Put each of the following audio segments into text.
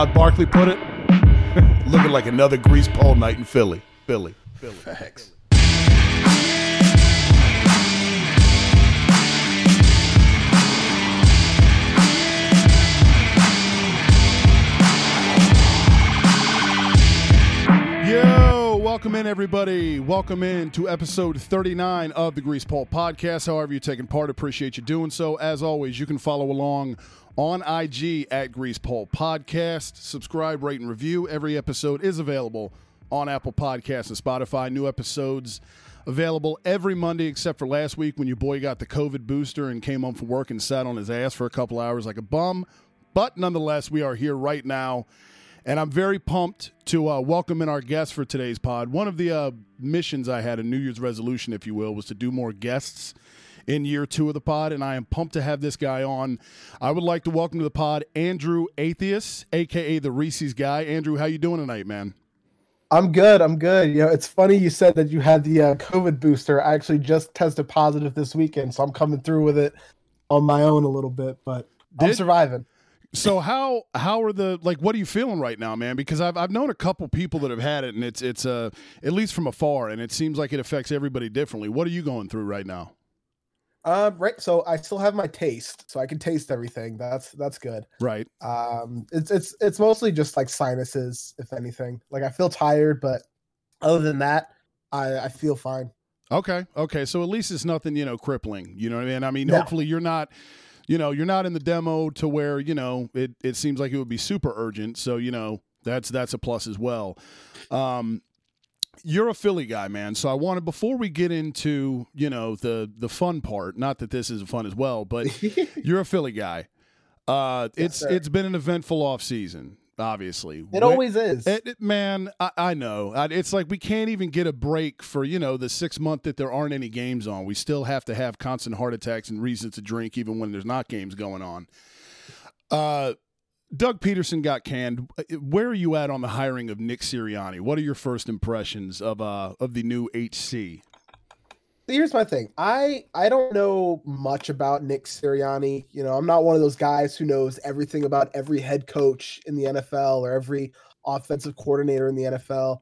How'd Barkley put it? Looking like another grease pole night in Philly. Philly. Philly. Facts. Yo, welcome in, everybody. Welcome in to episode 39 of the Grease Pole Podcast. However, you're taking part, appreciate you doing so. As always, you can follow along on IG at Grease Pole Podcast. Subscribe, rate, and review. Every episode is available on Apple Podcasts and Spotify. New episodes available every Monday except for last week when your boy got the COVID booster and came home from work and sat on his ass for a couple hours like a bum. But nonetheless, we are here right now. And I'm very pumped to uh, welcome in our guest for today's pod. One of the uh, missions I had, a New Year's resolution, if you will, was to do more guests in year two of the pod, and I am pumped to have this guy on. I would like to welcome to the pod Andrew Atheist, aka the Reese's guy. Andrew, how you doing tonight, man? I'm good. I'm good. You know, it's funny you said that you had the uh, COVID booster. I actually just tested positive this weekend, so I'm coming through with it on my own a little bit, but I'm surviving. So how how are the like what are you feeling right now, man? Because I've I've known a couple people that have had it, and it's it's uh at least from afar, and it seems like it affects everybody differently. What are you going through right now? Uh, right. So I still have my taste, so I can taste everything. That's that's good. Right. Um, it's it's it's mostly just like sinuses, if anything. Like I feel tired, but other than that, I I feel fine. Okay. Okay. So at least it's nothing, you know, crippling. You know what I mean? I mean, No. hopefully you're not, you know, you're not in the demo to where, you know, it, it seems like it would be super urgent. So, you know, that's that's a plus as well. Um you're a Philly guy, man. So I wanted before we get into, you know, the the fun part, not that this isn't fun as well, but you're a Philly guy. Uh Yes, it's sir. it's been an eventful off season, obviously. It always is. it, it- man, I, I know. I, it's like we can't even get a break for you know the six month that there aren't any games on. We still have to have constant heart attacks and reasons to drink even when there's not games going on. Uh, Doug Pederson got canned. Where are you at on the hiring of Nick Sirianni? What are your first impressions of uh of the new HC? Here's my thing. I I don't know much about Nick Sirianni. You know, I'm not one of those guys who knows everything about every head coach in the NFL or every offensive coordinator in the NFL.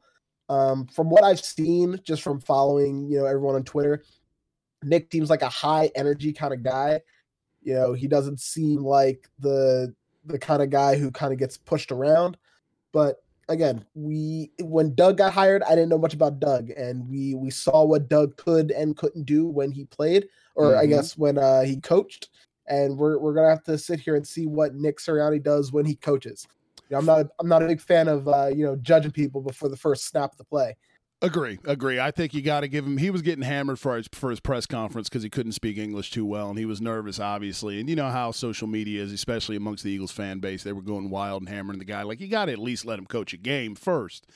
Um, from what I've seen, just from following, you know, everyone on Twitter, Nick seems like a high energy kind of guy. You know, he doesn't seem like the the kind of guy who kind of gets pushed around. But again, we when Doug got hired, I didn't know much about Doug, and we we saw what Doug could and couldn't do when he played, or I Mhm. guess when uh, he coached. And we're we're gonna have to sit here and see what Nick Sirianni does when he coaches. You know, I'm not a, I'm not a big fan of uh, you know judging people before the first snap of the play. Agree, agree. I think you got to give him. He was getting hammered for his for his press conference because he couldn't speak English too well, and he was nervous, obviously. And you know how social media is, especially amongst the Eagles fan base. They were going wild and hammering the guy. Like you got to at least let him coach a game first.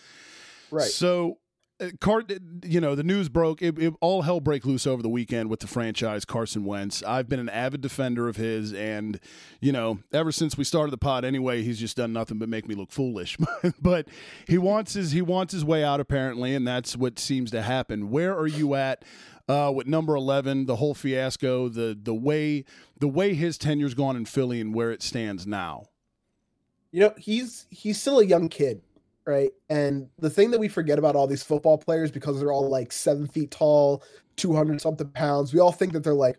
Right. So, uh, Car- you know, the news broke. It, it, all hell break loose over the weekend with the franchise Carson Wentz. I've been an avid defender of his, and you know, ever since we started the pod, anyway, he's just done nothing but make me look foolish. but he wants his he wants his way out apparently, and that's what seems to happen. Where are you at? Uh, with number eleven, the whole fiasco, the the way the way his tenure's gone in Philly and where it stands now. you know he's he's still a young kid right? And the thing that we forget about all these football players because they're all like seven feet tall 200 something pounds we all think that they're like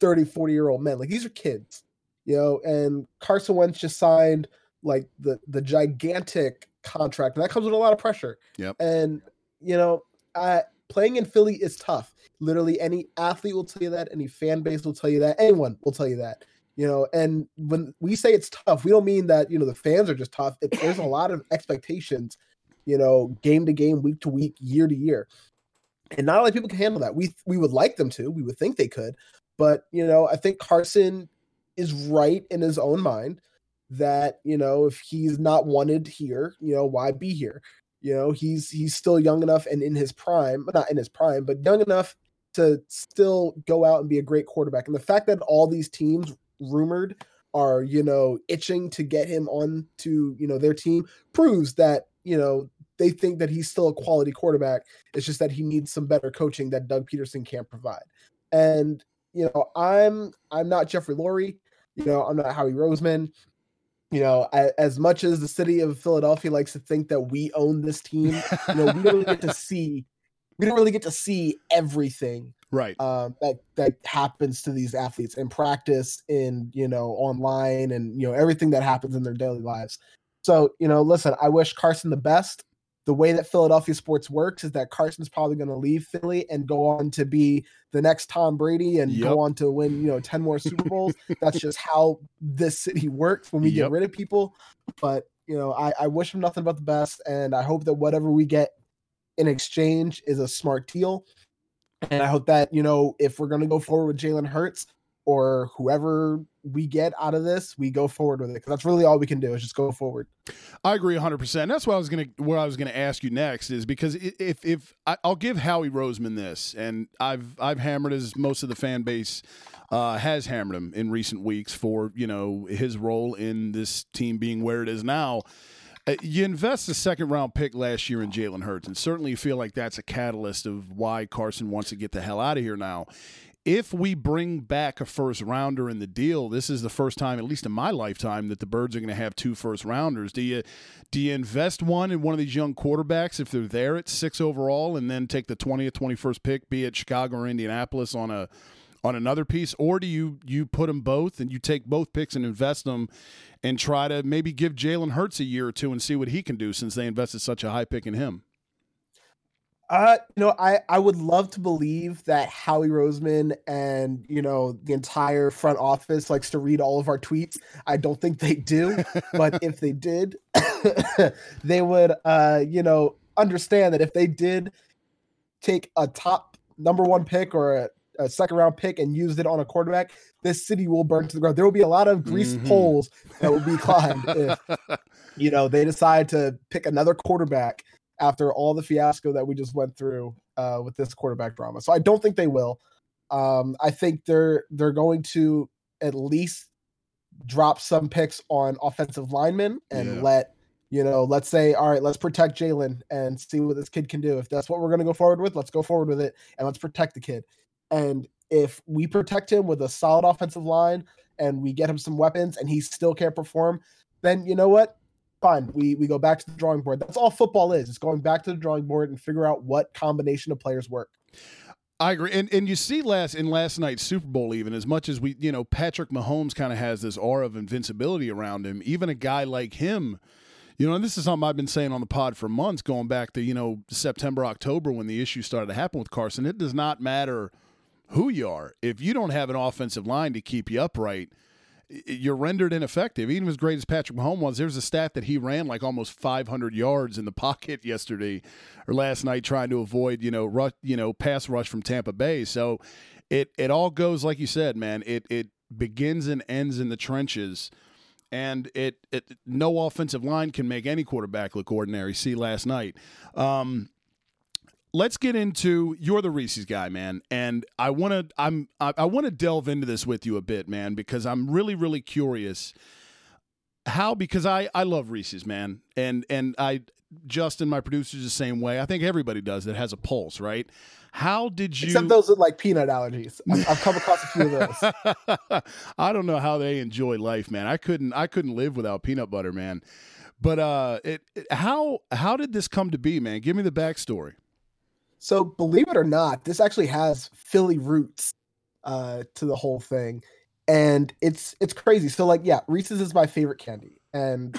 30 40 year old men. Like these are kids you know? And carson wentz just signed like the the gigantic contract and that comes with a lot of pressure. Yep. and you know uh, playing in philly is tough. Literally any athlete will tell you that any fan base will tell you that anyone will tell you that you know and when we say it's tough we don't mean that you know the fans are just tough it, there's a lot of expectations you know game to game week to week year to year and not a lot of people can handle that we we would like them to we would think they could but you know i think carson is right in his own mind that you know if he's not wanted here, you know why be here? You know he's he's still young enough and in his prime, not in his prime, but young enough to still go out and be a great quarterback. And the fact that all these teams rumored are you know itching to get him on to you know their team proves that you know they think that he's still a quality quarterback. It's just that he needs some better coaching that Doug Pederson can't provide. And you know, I'm I'm not Jeffrey Lurie. You know, I'm not Howie Roseman. You know, I, as much as the city of Philadelphia likes to think that we own this team, you know, we don't get to see we don't really get to see everything right um, that that happens to these athletes in practice in you know online and you know everything that happens in their daily lives so you know listen i wish carson the best the way that Philadelphia sports works is that Carson's probably going to leave Philly and go on to be the next Tom Brady and yep. go on to win, you know, 10 more Super Bowls. That's just how this city works when we yep. get rid of people. But, you know, I, I wish him nothing but the best. And I hope that whatever we get in exchange is a smart deal. And I hope that, you know, if we're going to go forward with Jalen Hurts, or whoever we get out of this, we go forward with it because that's really all we can do is just go forward. I agree 100. percent That's what I was gonna what I was gonna ask you next is because if if I, will give Howie Roseman this, and I've I've hammered as most of the fan base uh, has hammered him in recent weeks for you know his role in this team being where it is now. Uh, you invest a second round pick last year in Jalen Hurts, and certainly you feel like that's a catalyst of why Carson wants to get the hell out of here now if we bring back a first rounder in the deal, this is the first time, at least in my lifetime, that the Birds are going to have two first rounders. Do you do you invest one in one of these young quarterbacks if they're there at six overall, and then take the twentieth, twenty first pick, be it Chicago or Indianapolis, on a on another piece, or do you you put them both and you take both picks and invest them, and try to maybe give Jalen Hurts a year or two and see what he can do since they invested such a high pick in him? Uh, you know, I I would love to believe that Howie Roseman and you know the entire front office likes to read all of our tweets. I don't think they do, but if they did, they would uh you know understand that if they did take a top number one pick or a, a second round pick and used it on a quarterback, this city will burn to the ground. There will be a lot of greased mm-hmm. poles that will be climbed if you know they decide to pick another quarterback after all the fiasco that we just went through uh, with this quarterback drama. So I don't think they will. Um, I think they're they're going to at least drop some picks on offensive linemen and yeah. let you know, let's say, all right, let's protect Jalen and see what this kid can do. If that's what we're going to go forward with, let's go forward with it and let's protect the kid. And if we protect him with a solid offensive line and we get him some weapons and he still can't perform, then you know what? fine. We we go back to the drawing board. That's all football is. It's going back to the drawing board and figure out what combination of players work. I agree, and and you see last in last night's Super Bowl, even as much as we, you know, Patrick Mahomes kind of has this aura of invincibility around him. Even a guy like him, you know, and this is something I've been saying on the pod for months, going back to you know September, October when the issue started to happen with Carson. It does not matter who you are if you don't have an offensive line to keep you upright you're rendered ineffective. Even as great as Patrick Mahomes was, there's a stat that he ran like almost 500 yards in the pocket yesterday or last night, trying to avoid you know rush, you know pass rush from Tampa Bay. So it it all goes like you said, man. It it begins and ends in the trenches. And it, it no offensive line can make any quarterback look ordinary. See last night. Um, let's get into you're the Reese's guy, man, and I want to I'm I, I want to delve into this with you a bit, man, because I'm really really curious how because I I love Reese's, man, and and I Justin, my producer's the same way. I think everybody does that has a pulse, right? How did you? Except those with like peanut allergies. I've, I've come across a few of those. I don't know how they enjoy life, man. I couldn't. I couldn't live without peanut butter, man. But uh, it, it how how did this come to be, man? Give me the backstory. So believe it or not, this actually has Philly roots uh, to the whole thing, and it's it's crazy. So like, yeah, Reese's is my favorite candy, and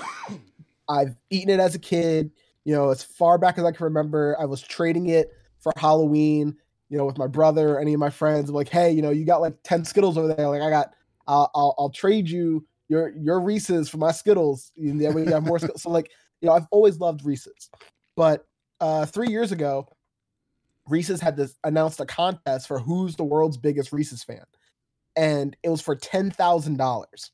I've eaten it as a kid. You know, as far back as I can remember, I was trading it for Halloween. You know, with my brother, or any of my friends. I'm like, hey, you know, you got like ten Skittles over there. Like, I got, I'll I'll, I'll trade you your your Reese's for my Skittles. And then we have more. So like, you know, I've always loved Reese's, but uh, three years ago, Reese's had this announced a contest for who's the world's biggest Reese's fan, and it was for ten thousand dollars.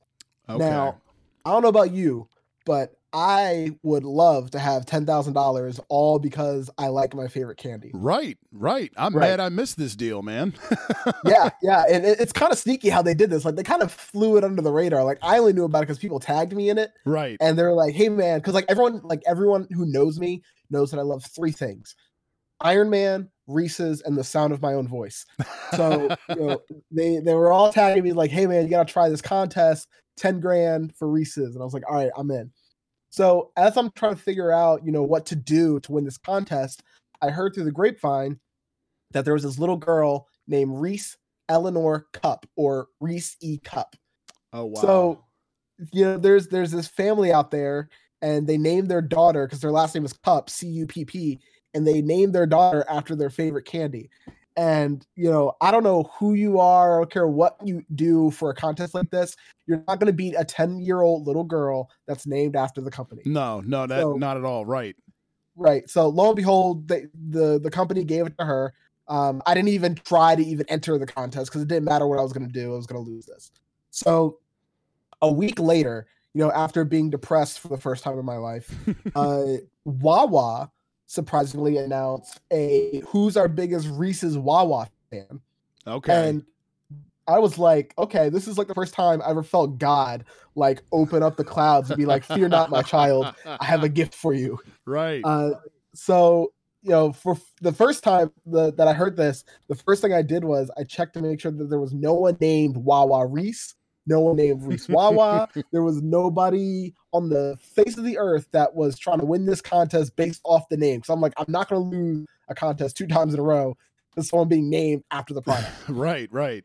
Okay. Now, I don't know about you, but I would love to have ten thousand dollars all because I like my favorite candy. Right, right. I'm Right. mad I missed this deal, man. yeah, yeah, and it, it's kind of sneaky how they did this. Like they kind of flew it under the radar. Like I only knew about it because people tagged me in it, right. and they're like, "Hey, man," because like everyone, like everyone who knows me knows that I love three things: Iron Man, Reese's, and the sound of my own voice. So you know, they they were all tagging me like, "Hey, man, you gotta try this contest, ten grand for Reese's," and I was like, "All right, I'm in." So as I'm trying to figure out, you know, what to do to win this contest, I heard through the grapevine that there was this little girl named Reese Eleanor Cupp or Reese E Cupp. oh wow. So, you know, there's there's this family out there, and they named their daughter because their last name is Cupp, C U P P, and they named their daughter after their favorite candy. And you know, I don't know who you are. I don't care what you do for a contest like this. You're not going to beat a 10 year old little girl that's named after the company. no, no, that So- not at all. Right. Right. So lo and behold, they, the the company gave it to her. Um, I didn't even try to even enter the contest because it didn't matter what I was going to do. I was going to lose this. So a week later, you know, after being depressed for the first time in my life, uh, Wawa surprisingly announced a "Who's our biggest Reese's Wawa fan?" Okay. And I was like, okay, this is like the first time I ever felt God like open up the clouds and be like, "Fear not, my child. I have a gift for you." right. Uh, so you know, for the first time the, that I heard this, the first thing I did was I checked to make sure that there was no one named Wawa Reese, no one named Reese Wawa. there was nobody on the face of the earth that was trying to win this contest based off the name. So I'm like, I'm not going to lose a contest two times in a row with someone being named after the product. right. Right.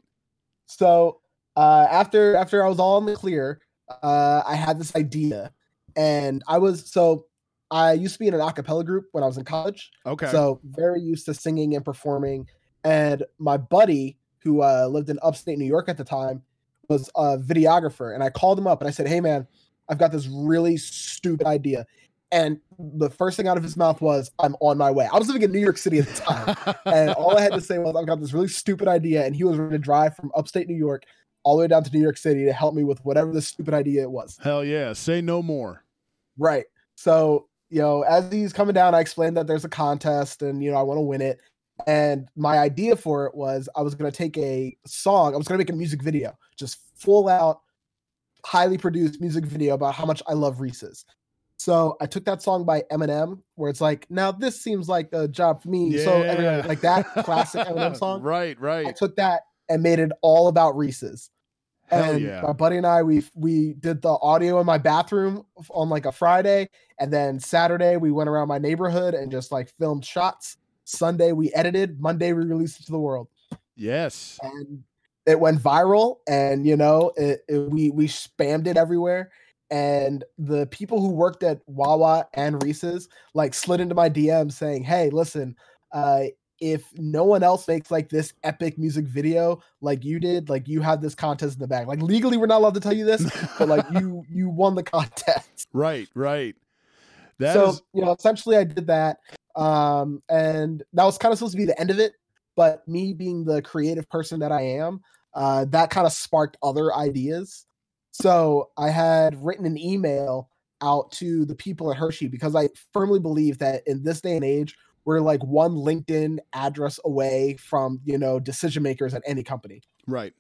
So uh, after after I was all in the clear, uh, I had this idea, and I was so I used to be in an a cappella group when I was in college, Okay. so very used to singing and performing. And my buddy, who uh, lived in upstate New York at the time, was a videographer, and I called him up and I said, "Hey, man, I've got this really stupid idea." And the first thing out of his mouth was, "I'm on my way." I was living in New York City at the time and all I had to say was, I've got this really stupid idea, and he was ready to drive from upstate New York all the way down to New York City to help me with whatever the stupid idea it was. Hell yeah. Say no more. Right. So, you know, as he's coming down, I explained that there's a contest and, you know, I want to win it. And my idea for it was I was going to take a song, I was going to make a music video, just full out, highly produced music video about how much I love Reese's. So I took that song by Eminem, where it's like, now this seems like a job for me. So everyone, like that classic Eminem song. Right. Right. I took that and made it all about Reese's. Hell And yeah. my buddy and I, we we did the audio in my bathroom on like a Friday, and then Saturday we went around my neighborhood and just like filmed shots. Sunday we edited. Monday we released it to the world, Yes. and it went viral. And you know, it, it- we we spammed it everywhere. And the people who worked at Wawa and Reese's like slid into my DM saying, "Hey, listen, uh, if no one else makes like this epic music video like you did, like you have this contest in the bag. Like legally, we're not allowed to tell you this, but like you you won the contest. right. Right. That is. so you know, essentially, I did that, um, and that was kind of supposed to be the end of it. But me being the creative person that I am, uh, that kind of sparked other ideas. So I had written an email out to the people at Hershey because I firmly believe that in this day and age, we're like one LinkedIn address away from you know decision makers at any company. right.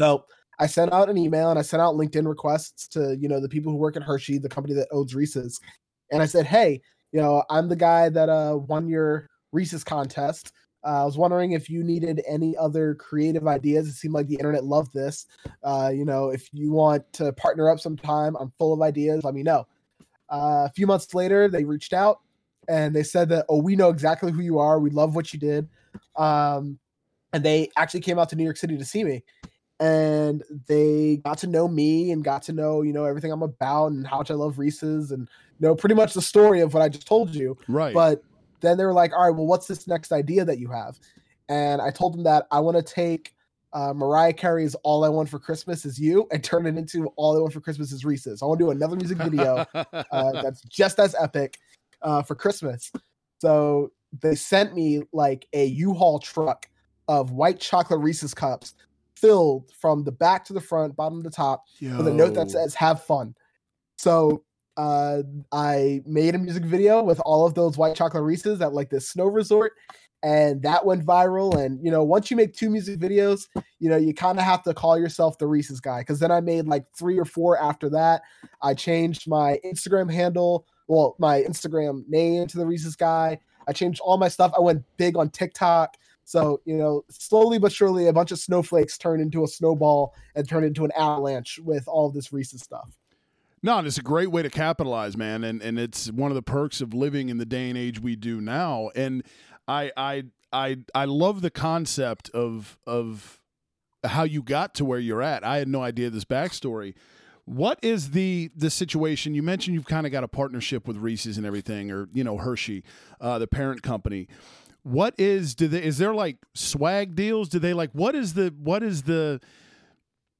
So I sent out an email and I sent out LinkedIn requests to you know the people who work at Hershey, the company that owns Reese's, and I said, hey, you know, I'm the guy that uh, won your Reese's contest. Uh, I was wondering if you needed any other creative ideas. It seemed like the internet loved this. Uh, you know, if you want to partner up sometime, I'm full of ideas. Let me know. Uh, a few months later, they reached out and they said that, oh, we know exactly who you are. We love what you did. Um, and they actually came out to New York City to see me and they got to know me and got to know you know everything I'm about and how much I love Reese's and you know pretty much the story of what I just told you. Right. But then they were like, "All right, well, what's this next idea that you have?" And I told them that I want to take uh, Mariah Carey's "All I Want for Christmas Is You" and turn it into "All I Want for Christmas Is Reese's." I want to do another music video uh, that's just as epic uh, for Christmas. So they sent me like a U-Haul truck of white chocolate Reese's cups filled from the back to the front, bottom to top, with a note that says "Have fun." So uh, I made a music video with all of those white chocolate Reese's at like this snow resort, and that went viral. And you know, once you make two music videos, you know, you kind of have to call yourself the Reese's guy. Because then I made like three or four after that. I changed my Instagram handle, well, my Instagram name to the Reese's guy. I changed all my stuff. I went big on TikTok. So, you know, slowly but surely, a bunch of snowflakes turn into a snowball and turn into an avalanche with all this Reese's stuff. No, and it's a great way to capitalize, man, and and it's one of the perks of living in the day and age we do now. And I I I I love the concept of of how you got to where you're at. I had no idea this backstory. What is the the situation? You mentioned you've kind of got a partnership with Reese's and everything, or you know Hershey, uh, the parent company. What is do they is there like swag deals? Do they like what is the what is the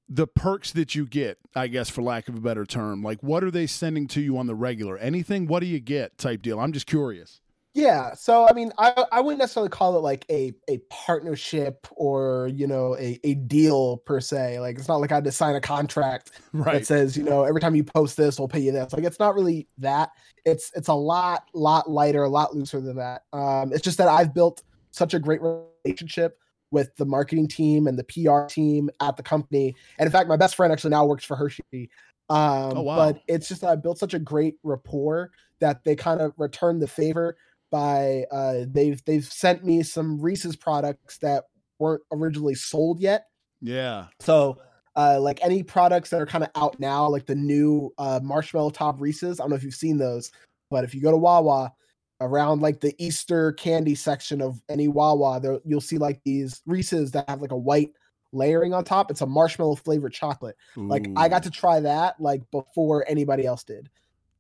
the perks that you get, I guess, for lack of a better term? Like, what are they sending to you on the regular? Anything? What do you get? Type deal. I'm just curious. Yeah. So I mean, I I wouldn't necessarily call it like a a partnership or you know a a deal per se. Like it's not like I had to sign a contract right. that says you know every time you post this, we'll pay you this. Like it's not really that. It's it's a lot lot lighter, a lot looser than that. Um, it's just that I've built such a great relationship with the marketing team and the PR team at the company. And in fact, my best friend actually now works for Hershey. Um, oh, wow. But it's just that I built such a great rapport that they kind of return the favor by uh, they've they've sent me some Reese's products that weren't originally sold yet. Yeah. So uh, like any products that are kind of out now, like the new uh, marshmallow top Reese's. I don't know if you've seen those, but if you go to Wawa, around like the Easter candy section of any Wawa, there you'll see like these Reese's that have like a white layering on top. It's a marshmallow flavored chocolate. Ooh. Like I got to try that like before anybody else did.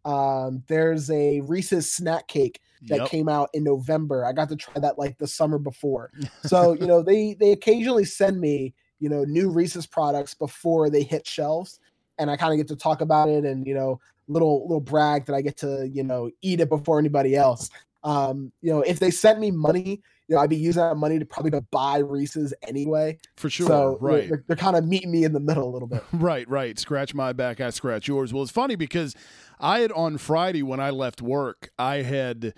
Um, there's a Reese's snack cake that Yep. came out in November. I got to try that like the summer before. So you know they they occasionally send me you know new Reese's products before they hit shelves, and I kind of get to talk about it and you know little little brag that I get to you know eat it before anybody else. Um, you know if they sent me money, you know I'd be using that money to probably to buy Reese's anyway. For sure. so right. they're, they're kind of meeting me in the middle a little bit. Right, right. Scratch my back, I scratch yours. Well, it's funny because I had on Friday when I left work, I had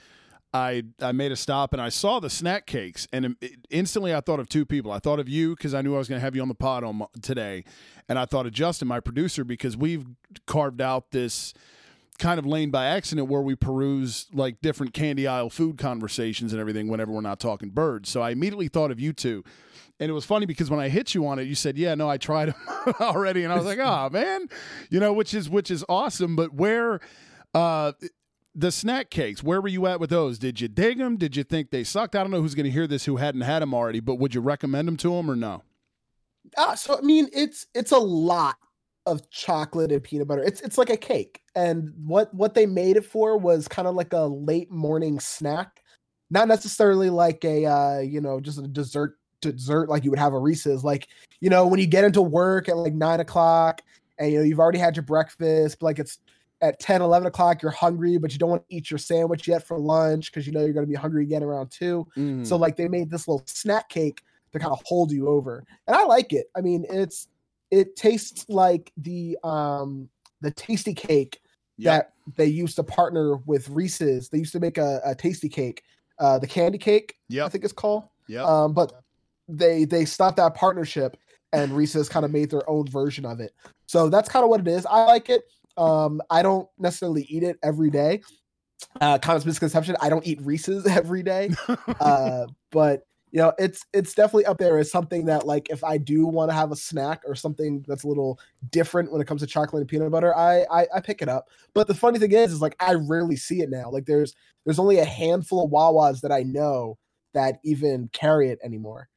I I made a stop and I saw the snack cakes and instantly I thought of two people. I thought of you because I knew I was going to have you on the pod on today, and I thought of Justin, my producer, because we've carved out this kind of lane by accident where we peruse like different candy aisle food conversations and everything whenever we're not talking birds. So I immediately thought of you two. And it was funny because when I hit you on it, you said, "Yeah, no, I tried them already," and I was like, "Oh man," you know, which is which is awesome. But where, uh, the snack cakes, where were you at with those? Did you dig them? Did you think they sucked? I don't know who's going to hear this who hadn't had them already, but would you recommend them to them or no? Uh, so I mean, it's it's a lot of chocolate and peanut butter. It's it's like a cake, and what what they made it for was kind of like a late morning snack, not necessarily like a uh, you know just a dessert dessert like you would have a Reese's. Like you know when you get into work at like nine o'clock, and you know you've already had your breakfast, like it's at 10 11 o'clock you're hungry but you don't want to eat your sandwich yet for lunch because you know you're going to be hungry again around two Mm. so like they made this little snack cake to kind of hold you over. And I like it. I mean, it's it tastes like the um the Tastykake Yep. that they used to partner with Reese's. They used to make a, a Tastykake, uh the candy cake, I think it's called. Yeah. Um, but they they stopped that partnership and Reese's kind of made their own version of it. So that's kind of what it is. I like it. Um, I don't necessarily eat it every day. Uh, common misconception: I don't eat Reese's every day. Uh, but you know, it's it's definitely up there as something that like if I do want to have a snack or something that's a little different when it comes to chocolate and peanut butter, I, I I pick it up. But the funny thing is, is like I rarely see it now. Like there's there's only a handful of Wawas that I know that even carry it anymore.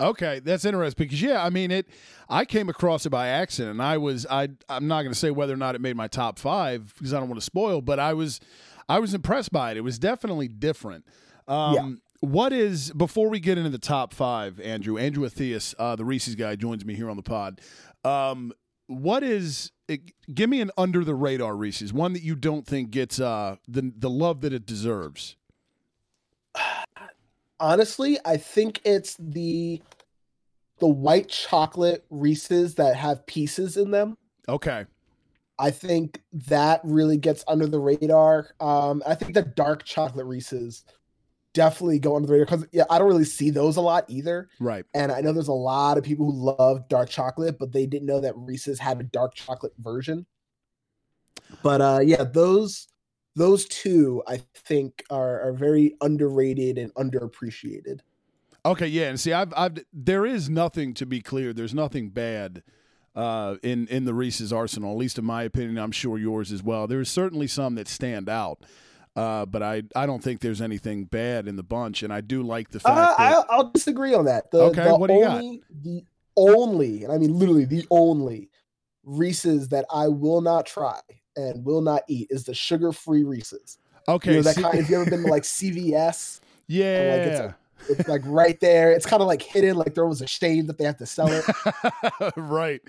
Okay, that's interesting because yeah, I mean it. I came across it by accident. and I was I I'm not going to say whether or not it made my top five because I don't want to spoil, but I was I was impressed by it. It was definitely different. Um, What is before we get into the top five, Andrew? Andrew Atheus, uh, the Reese's guy, joins me here on the pod. Um, what is? It, give me an under the radar Reese's, one that you don't think gets uh, the the love that it deserves. honestly, I think it's the the white chocolate Reese's that have pieces in them. Okay, I think that really gets under the radar. Um, I think the dark chocolate Reese's definitely go under the radar because yeah, I don't really see those a lot either. Right. And I know there's a lot of people who love dark chocolate, but they didn't know that Reese's had a dark chocolate version. But uh, yeah, those those two I think are, are very underrated and underappreciated. Okay, yeah, and see, I've, I've, there is nothing to be clear. There's nothing bad uh, in in the Reese's arsenal, at least in my opinion. I'm sure yours as well. There's certainly some that stand out, uh, but I I don't think there's anything bad in the bunch, and I do like the fact. Uh, that, I, will disagree on that. The, Okay, the what do you got? only, The only, and I mean literally the only Reese's that I will not try and will not eat is the sugar-free Reese's. okay, You know, that kind, if you ever been to like CVS, yeah, it's a- it's like right there. It's kind of like hidden, like there was a shame that they have to sell it. right.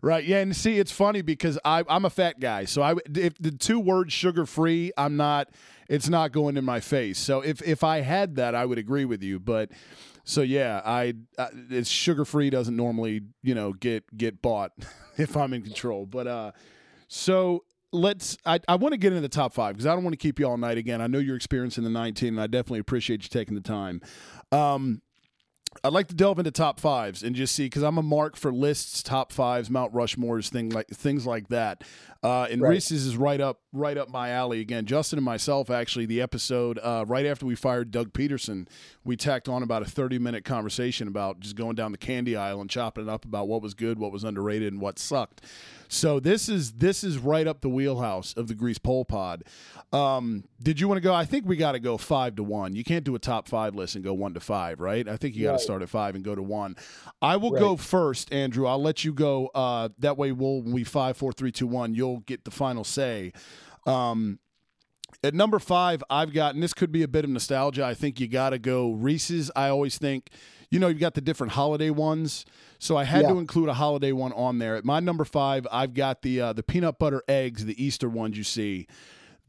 Right. Yeah. And see, it's funny because I, I'm a fat guy. So I, if the two words sugar free, I'm not, it's not going in my face. So if, if I had that, I would agree with you. But so yeah, I, uh, it's sugar free doesn't normally, you know, get, get bought if I'm in control. But, uh, so let's, I, I want to get into the top five because I don't want to keep you all night again. I know you're experiencing the 19 and I definitely appreciate you taking the time. Um, I'd like to delve into top fives and just see because I'm a mark for lists, top fives, Mount Rushmore's thing like things like that. Uh, and Right. Reese's is right up right up my alley again. Justin and myself actually the episode uh, right after we fired Doug Pederson, we tacked on about a 30 minute conversation about just going down the candy aisle and chopping it up about what was good, what was underrated, and what sucked. So this is this is right up the wheelhouse of the Grease Pole Pod. Um, did you want to go? I think we got to go five to one. You can't do a top five list and go one to five, right? I think you got to Right. start at five and go to one. I will go first, Andrew. I'll let you go. Uh, that way, we'll we five, four, three, two, one. You'll get the final say. Um, at number five, I've got, and this could be a bit of nostalgia. I think you got to go Reese's. I always think, you know, you've got the different holiday ones. So I had Yeah. to include a holiday one on there. At my number five, I've got the uh, the peanut butter eggs, the Easter ones you see.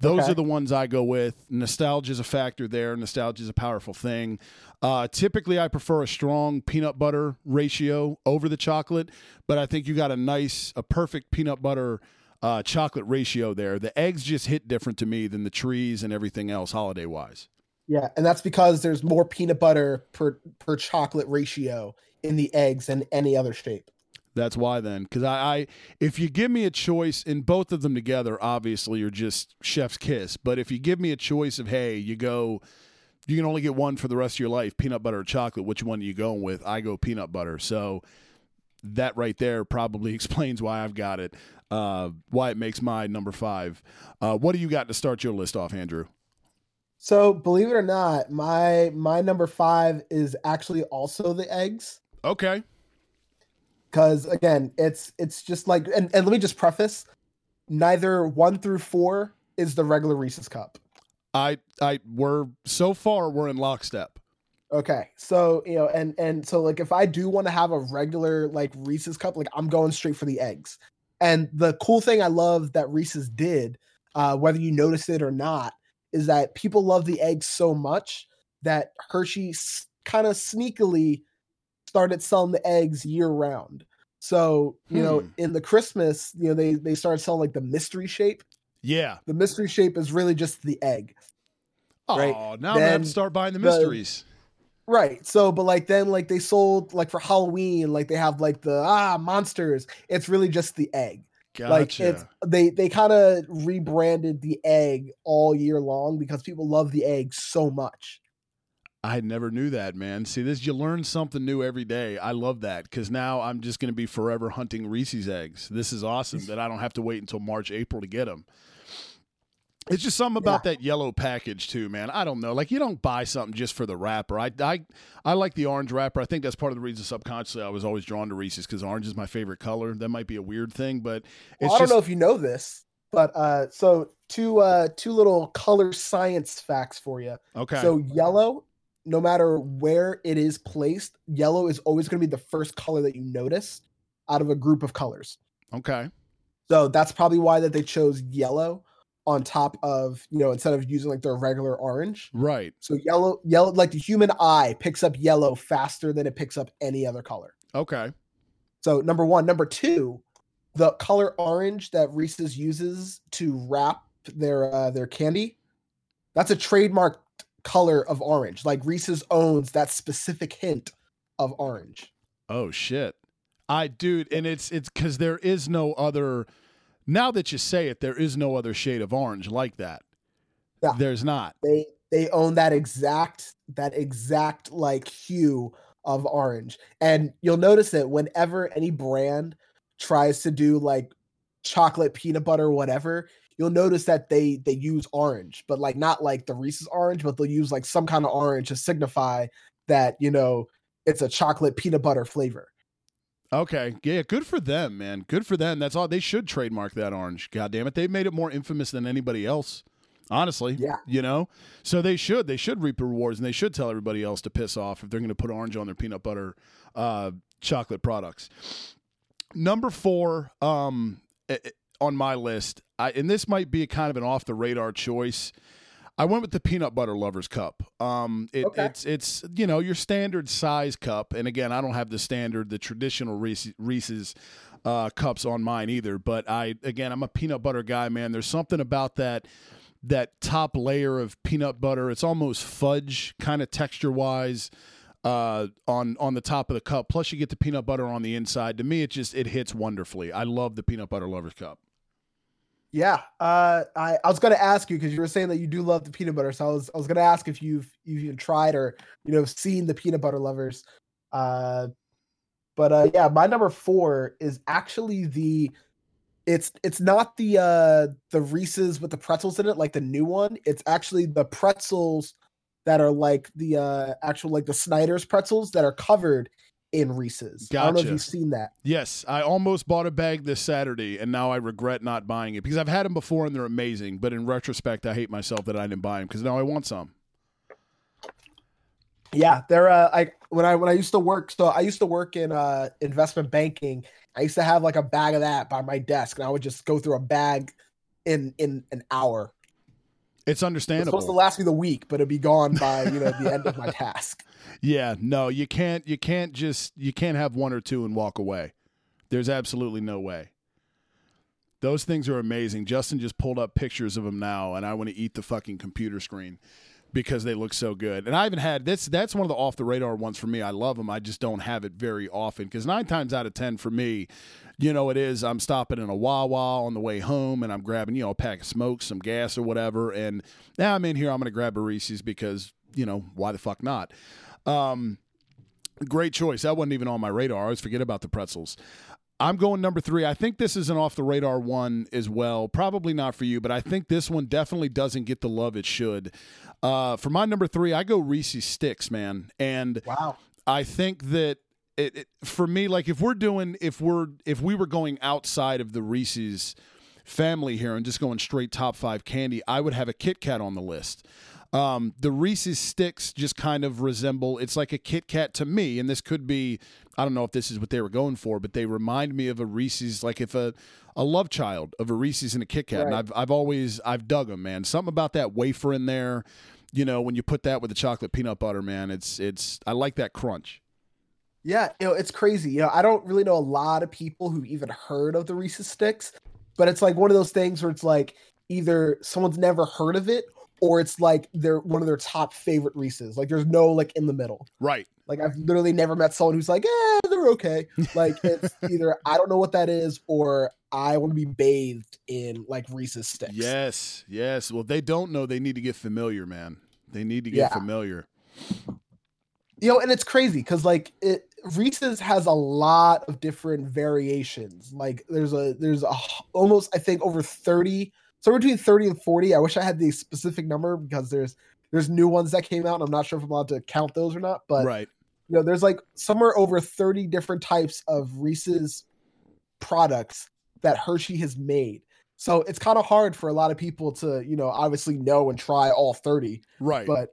Those Okay. are the ones I go with. Nostalgia is a factor there. Nostalgia is a powerful thing. Uh, typically, I prefer a strong peanut butter ratio over the chocolate, but I think you got a nice, a perfect peanut butter uh, chocolate ratio there. The eggs just hit different to me than the trees and everything else holiday wise. Yeah, and that's because there's more peanut butter per per chocolate ratio in the eggs than any other shape. That's why then, because I, I, if you give me a choice in both of them together, obviously you're just chef's kiss. But if you give me a choice of, hey, you go, you can only get one for the rest of your life, peanut butter or chocolate. Which one are you going with? I go peanut butter. So that right there probably explains why I've got it, uh, why it makes my number five. Uh, what do you got to start your list off, Andrew? So believe it or not, my my number five is actually also the eggs. Okay. Because again, it's it's just like and, and let me just preface, neither one through four is the regular Reese's cup. I, I, we're so far we're in lockstep. Okay. So, you know, and and so like if I do want to have a regular like Reese's cup, like I'm going straight for the eggs. And the cool thing I love that Reese's did, uh, whether you notice it or not, is that people love the eggs so much that Hershey kind of sneakily started selling the eggs year round. So, you know, Hmm. in the Christmas, you know, they they started selling like the mystery shape. Yeah. The mystery shape is really just the egg. Oh, Right. now I'm gonna have to start buying the the- mysteries. Right. So, but like then, like they sold like for Halloween, like they have like the ah monsters. It's really just the egg. Gotcha. Like it's they they kind of rebranded the egg all year long because people love the egg so much. I never knew that, man. See, this you learn something new every day. I love that because now I'm just going to be forever hunting Reese's eggs. This is awesome that I don't have to wait until March, April to get them. It's just something about that yellow package too, man. I don't know. Like you don't buy something just for the wrapper. I I I like the orange wrapper. I think that's part of the reason subconsciously I was always drawn to Reese's because orange is my favorite color. That might be a weird thing, but it's Well, I don't just know if you know this, but uh, so two uh two little color science facts for you. okay. So yellow, no matter where it is placed, yellow is always going to be the first color that you notice out of a group of colors. okay. So that's probably why that they chose yellow on top of, you know, instead of using like their regular orange. Right. So yellow, yellow, like the human eye picks up yellow faster than it picks up any other color. Okay. So number one, number two, the color orange that Reese's uses to wrap their uh, their candy, that's a trademark color of orange. Like Reese's owns that specific hint of orange. Oh shit. I dude, and it's it's cuz there is no other now that you say it, there is no other shade of orange like that. Yeah. There's not. They they own that exact that exact like hue of orange. And you'll notice that whenever any brand tries to do like chocolate peanut butter whatever, you'll notice that they they use orange, but like not like the Reese's orange, but they'll use like some kind of orange to signify that, you know, it's a chocolate peanut butter flavor. Okay. Yeah, good for them, man. Good for them. That's all they should trademark that orange. God damn it. They've made it more infamous than anybody else. Honestly. Yeah. You know? So they should. They should reap rewards and they should tell everybody else to piss off if they're gonna put orange on their peanut butter uh chocolate products. Number four, um eh, eh, on my list, I, and this might be a kind of an off the radar choice. I went with the peanut butter lovers cup. Um, it, Okay. it's it's you know your standard size cup, and again, I don't have the standard, the traditional Reese, Reese's uh, cups on mine either. But I again, I'm a peanut butter guy, man. There's something about that that top layer of peanut butter. It's almost fudge kind of texture wise uh, on on the top of the cup. Plus, you get the peanut butter on the inside. To me, it just it hits wonderfully. I love the peanut butter lovers cup. Yeah, uh, I, I was gonna ask you because you were saying that you do love the peanut butter. So I was I was gonna ask if you've you've even tried or you know seen the peanut butter lovers. Uh, but uh, yeah, my number four is actually the. It's it's not the uh the Reese's with the pretzels in it like the new one. It's actually the pretzels that are like the uh actual like the Snyder's pretzels that are covered in Reese's. I don't know if you've seen that. Yes, I almost bought a bag this Saturday, and now I regret not buying it because I've had them before and they're amazing. But in retrospect, I hate myself that I didn't buy them because now I want some. Yeah, they're uh I when I when I used to work so I used to work in uh investment banking. I used to have like a bag of that by my desk and I would just go through a bag in in an hour. It's understandable. It's supposed to last me the week, but it'd be gone by, you know, the end of my task. Yeah, no, you can't. You can't just. You can't have one or two and walk away. There's absolutely no way. Those things are amazing. Justin just pulled up pictures of them now, and I want to eat the fucking computer screen because they look so good. And I haven't had this. That's one of the off the radar ones for me. I love them. I just don't have it very often because nine times out of ten for me, you know, it is. I'm stopping in a Wawa on the way home, and I'm grabbing you know a pack of smokes, some gas or whatever, and now I'm in here. I'm going to grab a Reese's because you know why the fuck not. Um, great choice. That wasn't even on my radar. I always forget about the pretzels. I'm going number three. I think this is an off the radar one as well. Probably not for you, but I think this one definitely doesn't get the love it should. Uh, for my number three, I go Reese's Sticks, man. And Wow. I think that it, it, for me, like if we're doing, if we're, if we were going outside of the Reese's family here and just going straight top five candy, I would have a Kit Kat on the list. Um, the Reese's sticks just kind of resemble. It's like a Kit Kat to me, and this could be. I don't know if this is what they were going for, but they remind me of a Reese's, like if a a love child of a Reese's and a Kit Kat. And I've I've always I've dug them, man. Something about that wafer in there. You know, when you put that with the chocolate peanut butter, man, it's it's. I like that crunch. Yeah, you know, it's crazy. You know, I don't really know a lot of people who even heard of the Reese's sticks, but it's like one of those things where it's like either someone's never heard of it or it's like they're one of their top favorite Reese's. Like there's no like in the middle. Right. Like I've literally never met someone who's like, eh, they're okay. Like it's either I don't know what that is or I want to be bathed in like Reese's sticks. Yes. Yes. Well, they don't know. They need to get familiar, man. They need to get Yeah. familiar. You know, and it's crazy because like it Reese's has a lot of different variations. Like there's a there's a almost I think over 30, somewhere between 30 and 40. I wish I had the specific number because there's there's new ones that came out. And I'm not sure if I'm allowed to count those or not, but right. you know, there's like somewhere over 30 different types of Reese's products that Hershey has made. So it's kind of hard for a lot of people to, you know, obviously know and try all 30. Right. But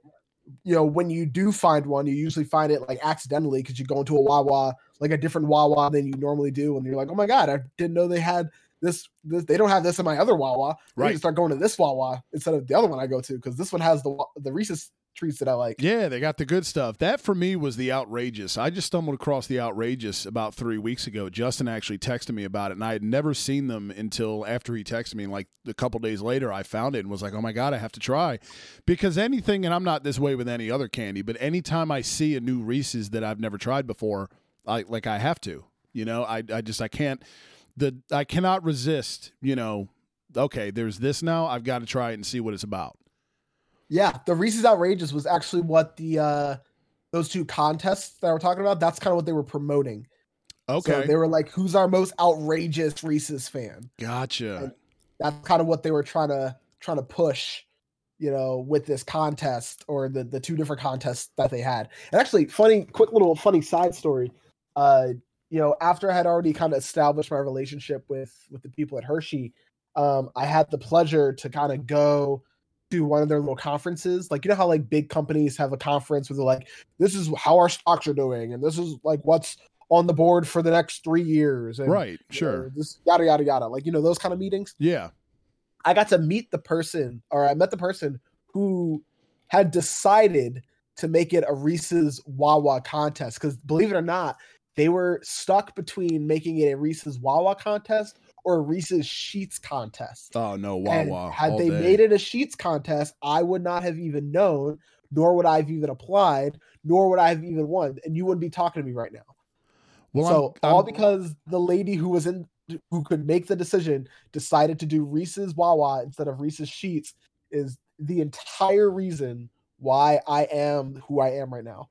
you know, when you do find one, you usually find it like accidentally because you go into a Wawa, like a different Wawa than you normally do, and you're like, oh my god, I didn't know they had this. this they don't have this in my other Wawa. I need Right. to start going to this Wawa instead of the other one I go to because this one has the the Reese's treats that I like. Yeah, they got the good stuff. That for me was the outrageous. I just stumbled across the outrageous about three weeks ago. Justin actually texted me about it, and I had never seen them until after he texted me. And like a couple days later, I found it and was like, "Oh my god, I have to try," because anything. And I'm not this way with any other candy, but anytime I see a new Reese's that I've never tried before, I like I have to. You know, I I just I can't the I cannot resist. You know, okay, there's this now. I've got to try it and see what it's about. Yeah, the Reese's Outrageous was actually what the uh those two contests that we're talking about. That's kind of what they were promoting. Okay, so they were like, "Who's our most outrageous Reese's fan?" Gotcha. And that's kind of what they were trying to trying to push, you know, with this contest or the the two different contests that they had. And actually, funny, quick little funny side story. Uh, you know, after I had already kind of established my relationship with with the people at Hershey, um, I had the pleasure to kind of go to one of their little conferences. Like you know how like big companies have a conference where they're like, "This is how our stocks are doing, and this is like what's on the board for the next three years." And, right. Sure. Know, this yada yada yada. Like you know those kind of meetings. Yeah. I got to meet the person, or I met the person who had decided to make it a Reese's Wawa contest. Because believe it or not, they were stuck between making it a Reese's Wawa contest or a Reese's Sheetz contest. Oh no, Wawa! And had they day. made it a Sheetz contest, I would not have even known, nor would I have even applied, nor would I have even won, and you wouldn't be talking to me right now. Well, so I'm, all I'm, because the lady who was in who could make the decision decided to do Reese's Wawa instead of Reese's Sheetz is the entire reason why I am who I am right now.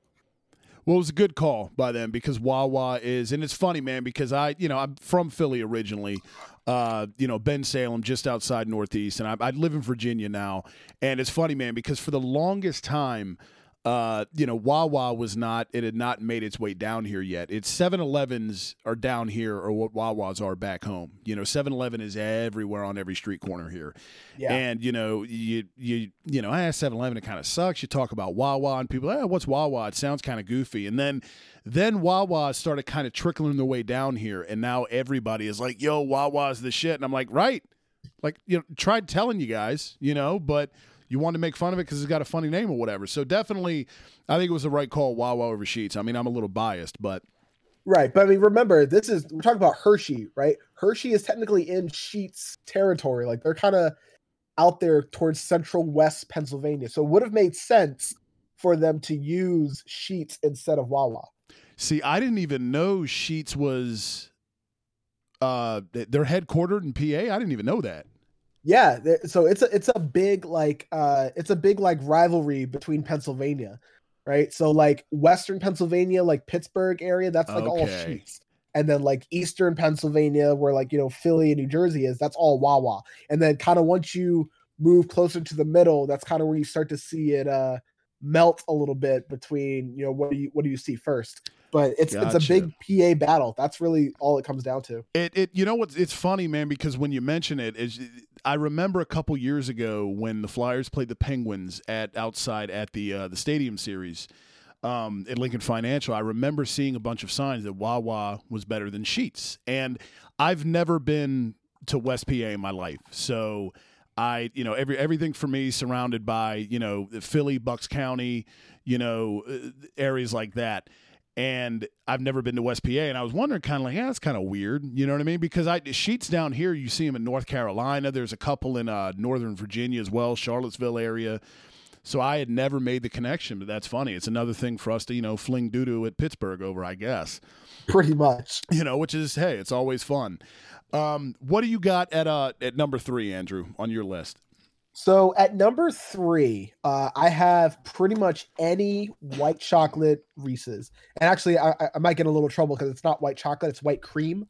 Well, it was a good call by them because Wawa is, and it's funny, man, because I, you know, I'm from Philly originally, uh, you know, Bensalem, just outside Northeast, and I, I live in Virginia now. And it's funny, man, because for the longest time, uh, you know, Wawa was not, it had not made its way down here yet. It's 7 Elevens are down here, or what Wawas are back home. You know, 7 Eleven is everywhere on every street corner here. Yeah. And, you know, you, you, you know, I asked 7 Eleven, it kind of sucks. You talk about Wawa, and people, hey, what's Wawa? It sounds kind of goofy. And then, then Wawa started kind of trickling their way down here, and now everybody is like, yo, Wawa's the shit. And I'm like, right. Like, you know, tried telling you guys, you know, but you want to make fun of it because it's got a funny name or whatever. So definitely, I think it was the right call. Wawa over Sheetz. I mean, I'm a little biased, but right. But I mean, remember, this is we're talking about Hershey, right? Hershey is technically in Sheetz territory. Like they're kind of out there towards central west Pennsylvania. So it would have made sense for them to use Sheetz instead of Wawa. See, I didn't even know Sheetz was uh they're headquartered in PA. I didn't even know that. Yeah, so it's a it's a big like uh it's a big like rivalry between Pennsylvania, right? So like Western Pennsylvania, like Pittsburgh area, that's like okay. all Sheetz. And then like Eastern Pennsylvania, where like you know Philly and New Jersey is, that's all Wawa. And then kind of once you move closer to the middle, that's kind of where you start to see it uh melt a little bit between you know what do you what do you see first but it's gotcha. it's a big PA battle. That's really all it comes down to. It it you know what it's funny man because when you mention it is I remember a couple years ago when the Flyers played the Penguins at outside at the uh, the Stadium Series um, at Lincoln Financial. I remember seeing a bunch of signs that Wawa was better than Sheetz, and I've never been to West PA in my life, so. I, you know, every everything for me surrounded by, you know, Philly, Bucks County, you know, uh, areas like that and I've never been to West PA, and I was wondering, kind of like, yeah, that's kind of weird, you know what I mean? Because I Sheetz down here, you see them in North Carolina. There's a couple in uh, Northern Virginia as well, Charlottesville area. So I had never made the connection, but that's funny. It's another thing for us to, you know, fling doo doo at Pittsburgh over, I guess. Pretty much, you know, which is hey, it's always fun. Um, what do you got at uh at number three, Andrew, on your list? So at number three, uh, I have pretty much any white chocolate Reese's. And actually, I, I might get a little trouble because it's not white chocolate; it's white cream.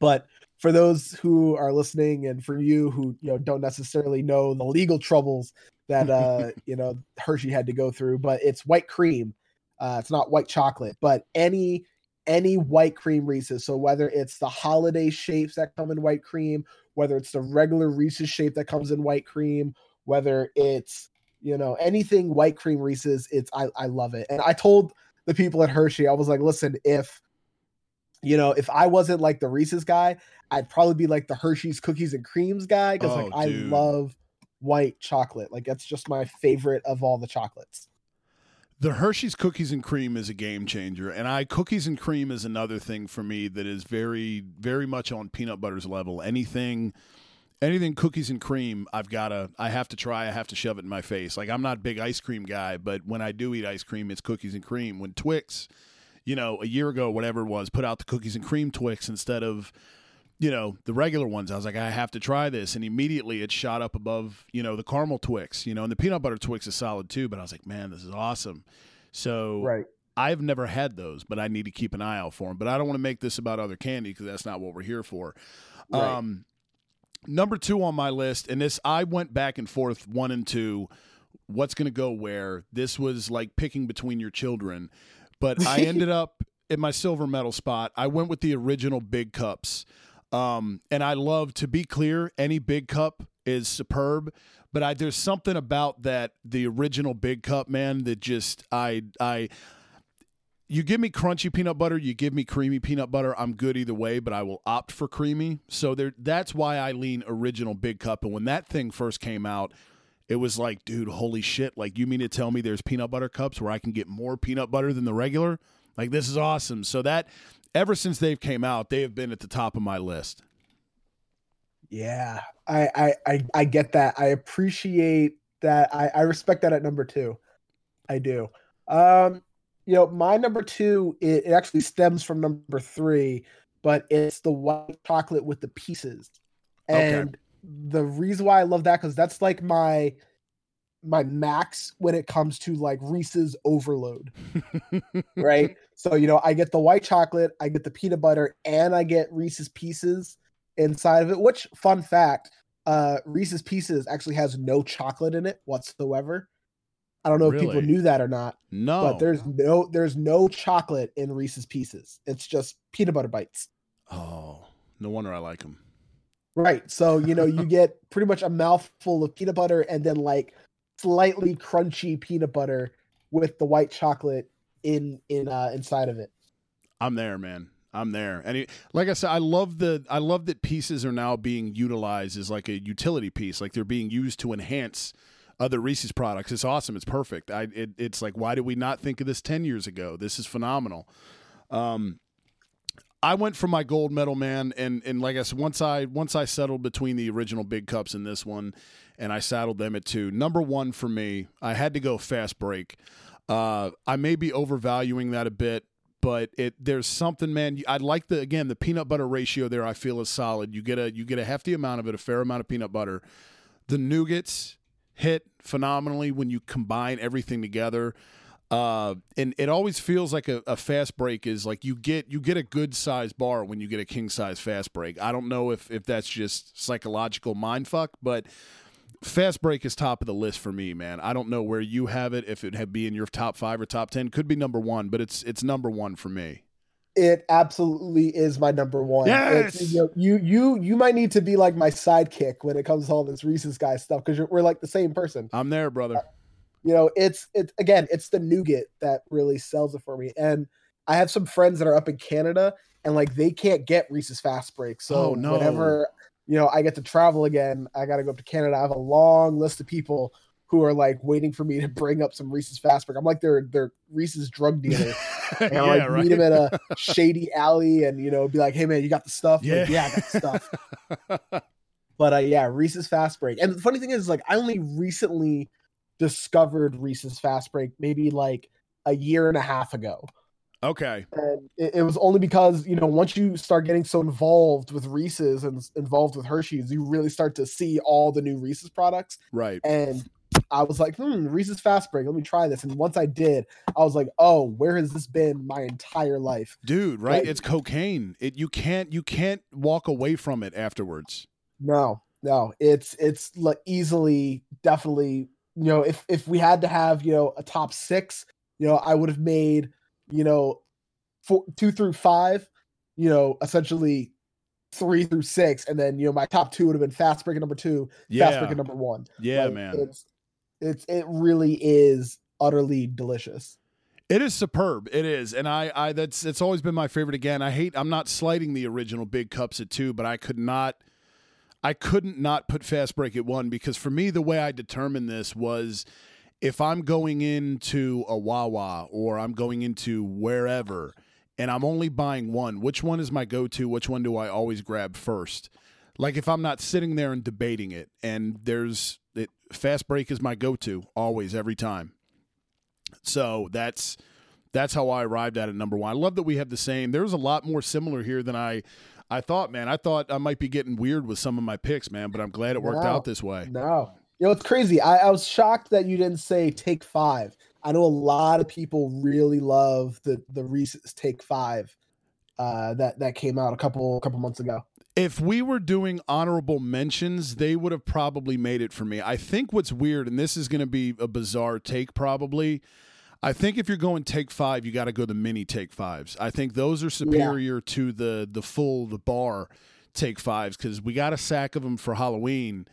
But for those who are listening, and for you who you know don't necessarily know the legal troubles that uh, you know Hershey had to go through, but it's white cream. Uh, it's not white chocolate, but any any white cream Reese's. So whether it's the holiday shapes that come in white cream, whether it's the regular Reese's shape that comes in white cream, whether it's you know anything white cream Reese's, it's I I love it. And I told the people at Hershey, I was like, listen, if you know, if I wasn't like the Reese's guy, I'd probably be like the Hershey's cookies and creams guy because oh, like dude. I love white chocolate. Like that's just my favorite of all the chocolates. The Hershey's cookies and cream is a game changer, and I cookies and cream is another thing for me that is very, very much on peanut butter's level. Anything, anything cookies and cream, I've gotta, I have to try. I have to shove it in my face. Like I'm not a big ice cream guy, but when I do eat ice cream, it's cookies and cream. When Twix, you know, a year ago, whatever it was, put out the cookies and cream Twix instead of you know, the regular ones. I was like, I have to try this. And immediately it shot up above, you know, the caramel Twix, you know, and the peanut butter Twix is solid too. But I was like, man, this is awesome. So right. I've never had those, but I need to keep an eye out for them. But I don't want to make this about other candy because that's not what we're here for. Right. Um, number two on my list, and this, I went back and forth one and two. What's going to go where? This was like picking between your children. But I ended up in my silver medal spot. I went with the original big cups. Um, and I love to be clear, any big cup is superb, but I, there's something about that the original big cup man that just I I you give me crunchy peanut butter, you give me creamy peanut butter, I'm good either way, but I will opt for creamy. So there that's why I lean original big cup and when that thing first came out, it was like, dude, holy shit, like you mean to tell me there's peanut butter cups where I can get more peanut butter than the regular? Like this is awesome. So that ever since they've came out, they have been at the top of my list. Yeah, I I I, I get that. I appreciate that. I, I respect that at number two. I do. Um, you know, my number two it, it actually stems from number three, but it's the white chocolate with the pieces. And okay. the reason why I love that because that's like my my max when it comes to like Reese's overload. right? So, you know, I get the white chocolate, I get the peanut butter, and I get Reese's pieces inside of it, which fun fact, uh Reese's pieces actually has no chocolate in it whatsoever. I don't know really? if people knew that or not. No. But there's no there's no chocolate in Reese's pieces. It's just peanut butter bites. Oh, no wonder I like them. Right. So, you know, you get pretty much a mouthful of peanut butter and then like slightly crunchy peanut butter with the white chocolate in in uh inside of it. I'm there, man. I'm there. And it, like I said, I love the I love that pieces are now being utilized as like a utility piece, like they're being used to enhance other Reese's products. It's awesome. It's perfect. I it, it's like why did we not think of this 10 years ago? This is phenomenal. Um I went for my gold medal, man, and and like I said, once I once I settled between the original big cups and this one, and I saddled them at two. Number one for me, I had to go fast break. Uh, I may be overvaluing that a bit, but it there's something, man. I like the again the peanut butter ratio there. I feel is solid. You get a you get a hefty amount of it, a fair amount of peanut butter. The nougats hit phenomenally when you combine everything together. Uh, and it always feels like a, a, fast break is like you get you get a good size bar when you get a king size fast break. I don't know if if that's just psychological mind fuck, but fast break is top of the list for me, man. I don't know where you have it. If it had be in your top five or top ten, could be number one, but it's it's number one for me. It absolutely is my number one. Yes, you, know, you you you might need to be like my sidekick when it comes to all this Reese's guy stuff because we're like the same person. I'm there, brother. Uh, you know, it's it's again, it's the nougat that really sells it for me. And I have some friends that are up in Canada and like they can't get Reese's fast break. So oh, no. whenever you know I get to travel again, I got to go up to Canada. I have a long list of people who are like waiting for me to bring up some Reese's fast break. I'm like their their Reese's drug dealer. and I like right. meet him at a shady alley and you know be like, "Hey man, you got the stuff?" Yeah, like, yeah, I got the stuff. but uh, yeah, Reese's fast break. And the funny thing is, like, I only recently discovered Reese's Fast Break maybe like a year and a half ago. Okay. And it, it, was only because, you know, once you start getting so involved with Reese's and involved with Hershey's, you really start to see all the new Reese's products. Right. And I was like, hmm, Reese's Fast Break, let me try this. And once I did, I was like, oh, where has this been my entire life? Dude, right? Like, it's cocaine. It you can't you can't walk away from it afterwards. No, no. It's it's like easily definitely you know, if if we had to have you know a top six, you know, I would have made you know four, two through five, you know, essentially three through six, and then you know my top two would have been Fast Break number two, yeah. Fast Break number one. Yeah, like, man, it's it's it really is utterly delicious. It is superb. It is, and I, I that's it's always been my favorite. Again, I hate. I'm not slighting the original big cups at two, but I could not I couldn't not put fast break at one because for me, the way I determined this was if I'm going into a Wawa or I'm going into wherever and I'm only buying one, which one is my go to? Which one do I always grab first? Like if I'm not sitting there and debating it, and there's it, fast break is my go to always, every time. So that's that's how I arrived at it. Number one, I love that we have the same. There's a lot more similar here than I I thought, man. I thought I might be getting weird with some of my picks, man, but I'm glad it worked No. out this way. No. You know, it's crazy. I, I was shocked that you didn't say take five. I know a lot of people really love the the Reese's Take Five uh, that that came out a couple couple months ago. If we were doing honorable mentions, they would have probably made it for me. I think what's weird, and this is going to be a bizarre take probably. I think if you're going take five, you got to go the mini take fives. I think those are superior to the the full the bar take fives because we got a sack of them for Halloween,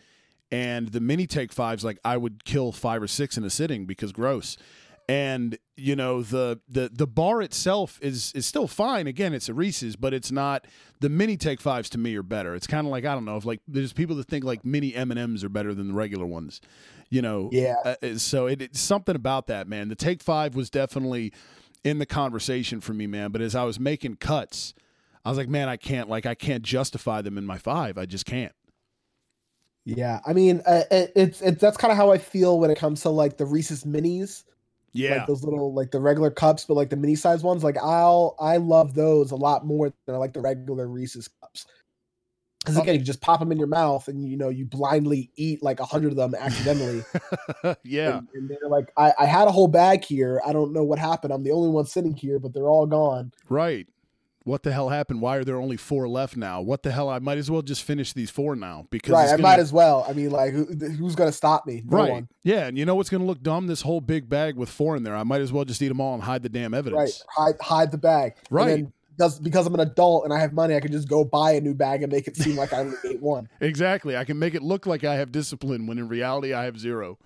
and the mini take fives like I would kill five or six in a sitting because gross. And you know the the the bar itself is is still fine. Again, it's a Reese's, but it's not. The mini take fives to me are better. It's kind of like I don't know if like there's people that think like mini M and M's are better than the regular ones. You know, Yeah. uh, so it, it's something about that, man. The take five was definitely in the conversation for me, man. But as I was making cuts, I was like, man, I can't like I can't justify them in my five. I just can't. Yeah, I mean, uh, it, it's it's that's kind of how I feel when it comes to like the Reese's minis, Yeah, like those little like the regular cups, but like the mini size ones. Like I'll I love those a lot more than I like the regular Reese's cups. Because Oh. again, you just pop them in your mouth and you know you blindly eat like a hundred of them accidentally. yeah, And, and they're like, I, I had a whole bag here. I don't know what happened. I'm the only one sitting here, but they're all gone. right. What the hell happened? Why are there only four left now? What the hell? I might as well just finish these four now because right. I gonna- might as well. I mean, like, who, who's going to stop me? No right. one. Yeah, and you know what's going to look dumb? This whole big bag with four in there. I might as well just eat them all and hide the damn Right. evidence. Hide, hide the bag. Right. then because, because I'm an adult and I have money, I can just go buy a new bag and make it seem like I only ate one. Exactly. I can make it look like I have discipline when in reality I have zero.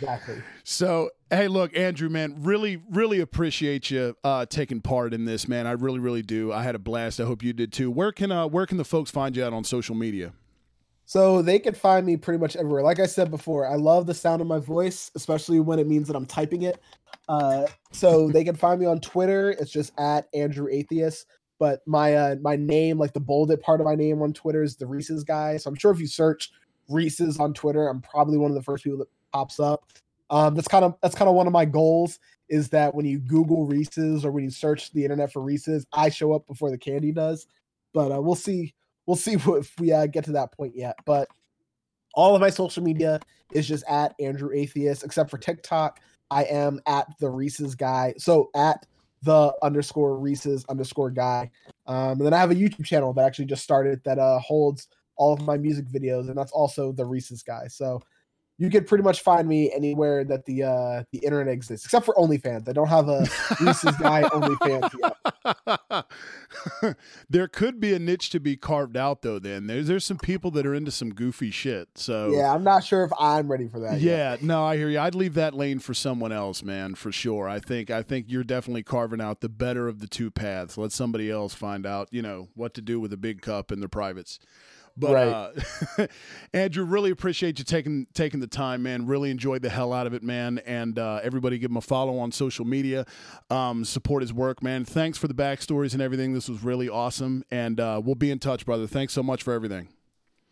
Exactly. So, hey, look, Andrew, man, really, really appreciate you uh, taking part in this, man. I really, really do. I had a blast. I hope you did too. Where can uh, where can the folks find you out on social media? So they can find me pretty much everywhere. Like I said before, I love the sound of my voice, especially when it means that I'm typing it. Uh, so they can find me on Twitter. It's just at Andrew Atheist. But my uh, my name, like the bolded part of my name on Twitter, is the Reese's guy. So I'm sure if you search Reese's on Twitter, I'm probably one of the first people that pops up. Um, that's kind of that's kind of one of my goals is that when you Google Reese's or when you search the internet for Reese's, I show up before the candy does. But uh, we'll see we'll see if we uh, get to that point yet. But all of my social media is just at Andrew Atheist, except for TikTok. I am at the Reese's guy. So at the underscore Reese's underscore guy. Um, and then I have a YouTube channel that actually just started that uh, holds all of my music videos, and that's also the Reese's guy. So you can pretty much find me anywhere that the uh, the internet exists, except for OnlyFans. I don't have a Reese's guy OnlyFans yet. there could be a niche to be carved out, though. Then there's there's some people that are into some goofy shit. So Yeah, I'm not sure if I'm ready for that. yet. Yeah, no, I hear you. I'd leave that lane for someone else, man, for sure. I think I think you're definitely carving out the better of the two paths. Let somebody else find out, you know, what to do with a big cup in their privates. But uh, Andrew, really appreciate you taking taking the time, man. Really enjoyed the hell out of it, man. And uh, everybody, give him a follow on social media. Um, support his work, man. Thanks for the backstories and everything. This was really awesome, and uh, we'll be in touch, brother. Thanks so much for everything.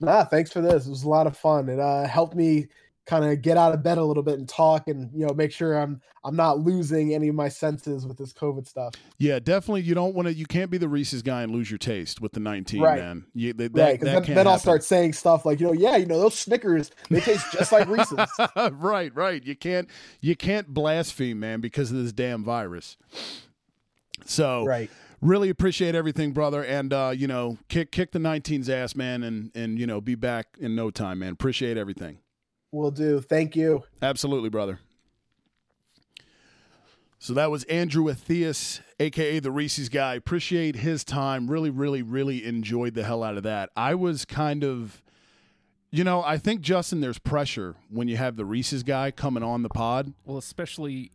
Nah, thanks for this. It was a lot of fun. It uh, helped me kind of get out of bed a little bit and talk, and you know, make sure I'm I'm not losing any of my senses with this COVID stuff. Yeah, definitely. You don't want to. You can't be the Reese's guy and lose your taste with the 19, Right. man. You, that, right? that, that then, then I'll start saying stuff like, you know, yeah, you know, those Snickers they taste just like Reese's. right, right. You can't. You can't blaspheme, man, because of this damn virus. So, right. really appreciate everything, brother, and uh, you know, kick kick the 19's ass, man, and and you know, be back in no time, man. Appreciate everything. Will do. Thank you. Absolutely, brother. So that was Andrew Atheus, aka the Reese's guy. Appreciate his time. Really, really, really enjoyed the hell out of that. I was kind of, you know, I think Justin, there's pressure when you have the Reese's guy coming on the pod. Well, especially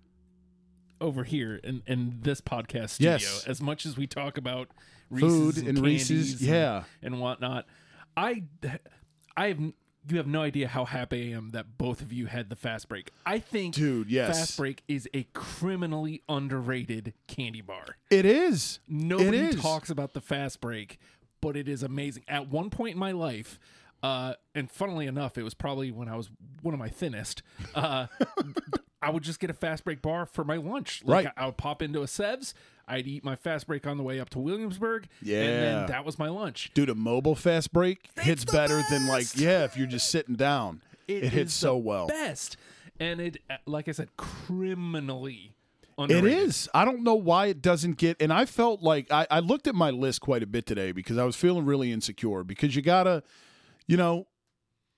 over here in, in this podcast studio. Yes. As much as we talk about Food Reese's and Reese's, candies yeah. and, and whatnot, I, I have. You have no idea how happy I am that both of you had the fast break. I think, Dude, yes. fast break is a criminally underrated candy bar. It is. Nobody is. talks about the fast break, but it is amazing. At one point in my life, uh, and funnily enough, it was probably when I was one of my thinnest. Uh, I would just get a fast break bar for my lunch. Like Right. I, I would pop into a Seb's. I'd eat my fast break on the way up to Williamsburg. Yeah. and then that was my lunch. Dude, a mobile fast break hits better than like yeah, if you're just sitting down. it hits so the well. Best, and it, uh, like I said, criminally It underrated. is. I don't know why it doesn't get. And I felt like I, I looked at my list quite a bit today because I was feeling really insecure. Because you gotta, you know,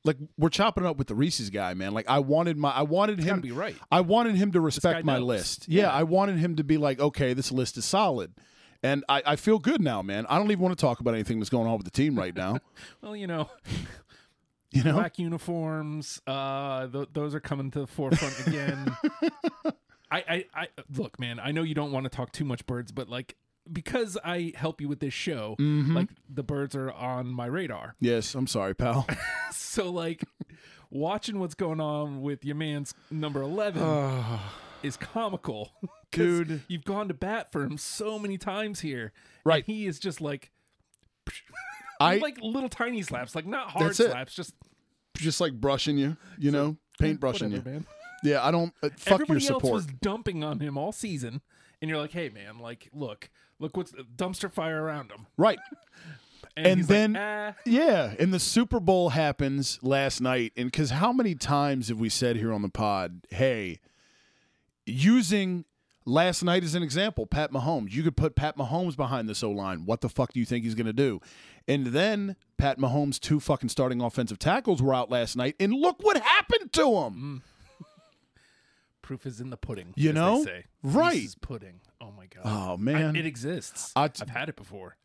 like we're chopping it up with the Reese's guy, man. Like I wanted my, I wanted him to be right. I wanted him to respect my knows. list. Yeah, Yeah. I wanted him to be like, okay, this list is solid. And I, I feel good now, man. I don't even want to talk about anything that's going on with the team right now. Well, you know, You know, black uniforms uh th- those are coming to the forefront again I, I i look man i know you don't want to talk too much birds but like because i help you with this show Mm-hmm. like the birds are on my radar yes. I'm sorry, pal. so like watching what's going on with your man's number 11 is comical. Dude. you've gone to bat for him so many times here Right. and he is just like I like little tiny slaps like not hard slaps just just like brushing you, you know, paint brushing whatever, you. man Yeah, I don't. Uh, fuck Everybody your else support. was dumping on him all season, and you're like, "Hey, man, like, look, look what's the dumpster fire around him." Right. And, And then- like, ah. Yeah, and the Super Bowl happens last night, and because how many times have we said here on the pod, hey, using last night as an example, Pat Mahomes, you could put Pat Mahomes behind this O line. What the fuck do you think he's going to do? And then Pat Mahomes' two fucking starting offensive tackles were out last night, and look what happened to them. proof is in the pudding. You know? say. Right. Pudding. Oh my god. Oh I- man, it exists. I- I've had it before.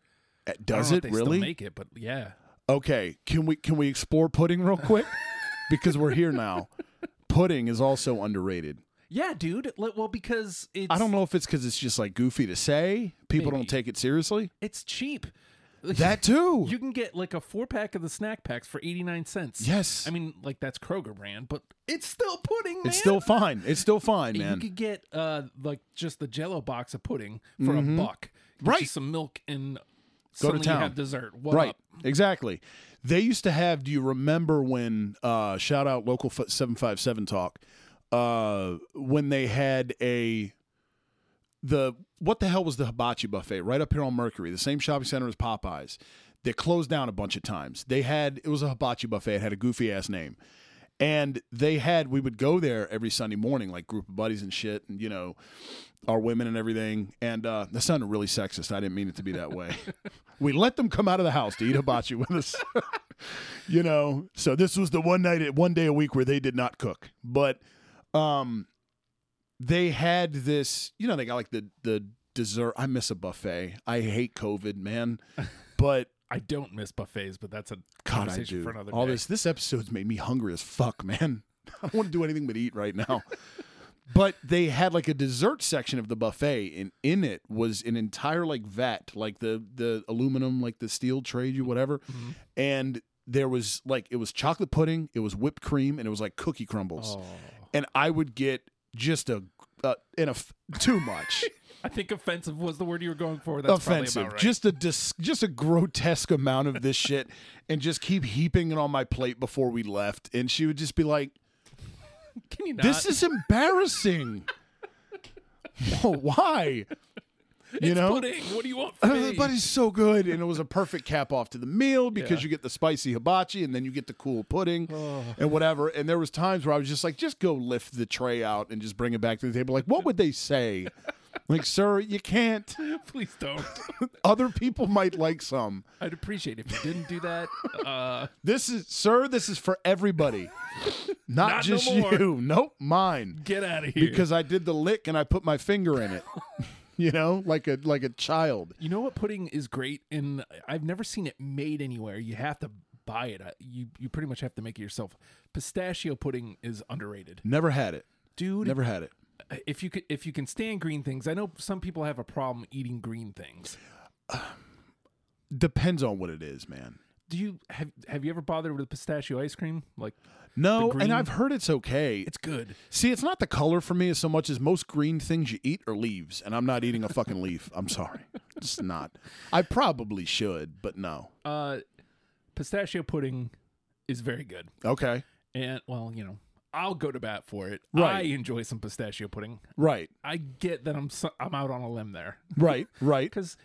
Uh, I does it really? Make it, but yeah. Okay, can we can we explore pudding real quick? because we're here now. Pudding is also underrated. Yeah, dude. Well, because it's I don't know if it's because it's just like goofy to say. People Maybe. don't take it seriously. It's cheap. That too. You can get like a four pack of the snack packs for eighty nine cents. yes, I mean, like that's Kroger brand, but it's still pudding, man. it's still fine. It's still fine, man. You could get uh like just the Jello box of pudding for a buck. Get Mm-hmm. Right. some milk and Go to town. have dessert. What right, up? exactly. They used to have. Do you remember when? Uh, shout out local seven five seven talk. Uh, when they had a the what the hell was the hibachi buffet right up here on Mercury, the same shopping center as Popeyes. They closed down a bunch of times. They had it was a hibachi buffet. It had a goofy ass name, and they had we would go there every Sunday morning, like group of buddies and shit, and you know, our women and everything. And uh, that sounded really sexist. I didn't mean it to be that way. we let them come out of the house to eat hibachi with us. you know, so this was the one night, at one day a week where they did not cook, but um, they had this. You know, they got like the the dessert. I miss a buffet. I hate COVID, man. But I don't miss buffets, but that's a God, I do. for another All day. this this episode's made me hungry as fuck, man. I don't want to do anything but eat right now. but they had like a dessert section of the buffet, and in it was an entire like vat, like the the aluminum, like the steel tray, you whatever, Mm-hmm. and there was like it was chocolate pudding, it was whipped cream, and it was like cookie crumbles, Oh. and I would get just a uh, in a too much. I think offensive was the word you were going for. That's offensive. right. Just a dis- just a grotesque amount of this shit, and just keep heaping it on my plate before we left. And she would just be like, Can you not? "This is embarrassing. Why? You It's know." pudding. What do you want from me? But it's so good, and it was a perfect cap off to the meal because Yeah. you get the spicy hibachi, and then you get the cool pudding Oh. and whatever. And there was times where I was just like, just go lift the tray out and just bring it back to the table. Like, what would they say? like, sir, you can't. Please don't. Other people might like some. I'd appreciate it if you didn't do that. Uh, This is, sir, this is for everybody, not, Not just more. you. Nope, mine. get out of here. Because I did the lick and I put my finger in it. you know, like a like a child. You know what pudding is great, and I've never seen it made anywhere. You have to buy it. Uh, You you pretty much have to make it yourself. Pistachio pudding is underrated, Never had it. dude. Never had it. If you could, if you can stand green things, I know some people have a problem eating green things. Depends on what it is, man. Do you have have you ever bothered with pistachio ice cream? Like No, and I've heard it's okay. it's good. See, it's not the color for me as so much as most green things you eat are leaves, and I'm not eating a fucking leaf. I'm sorry, it's not. I probably should, but no. Uh, pistachio pudding is very good, Okay, and well, you know, I'll go to bat for it. Right. I enjoy some pistachio pudding. right, I get that I'm so, I'm out on a limb there right, right. because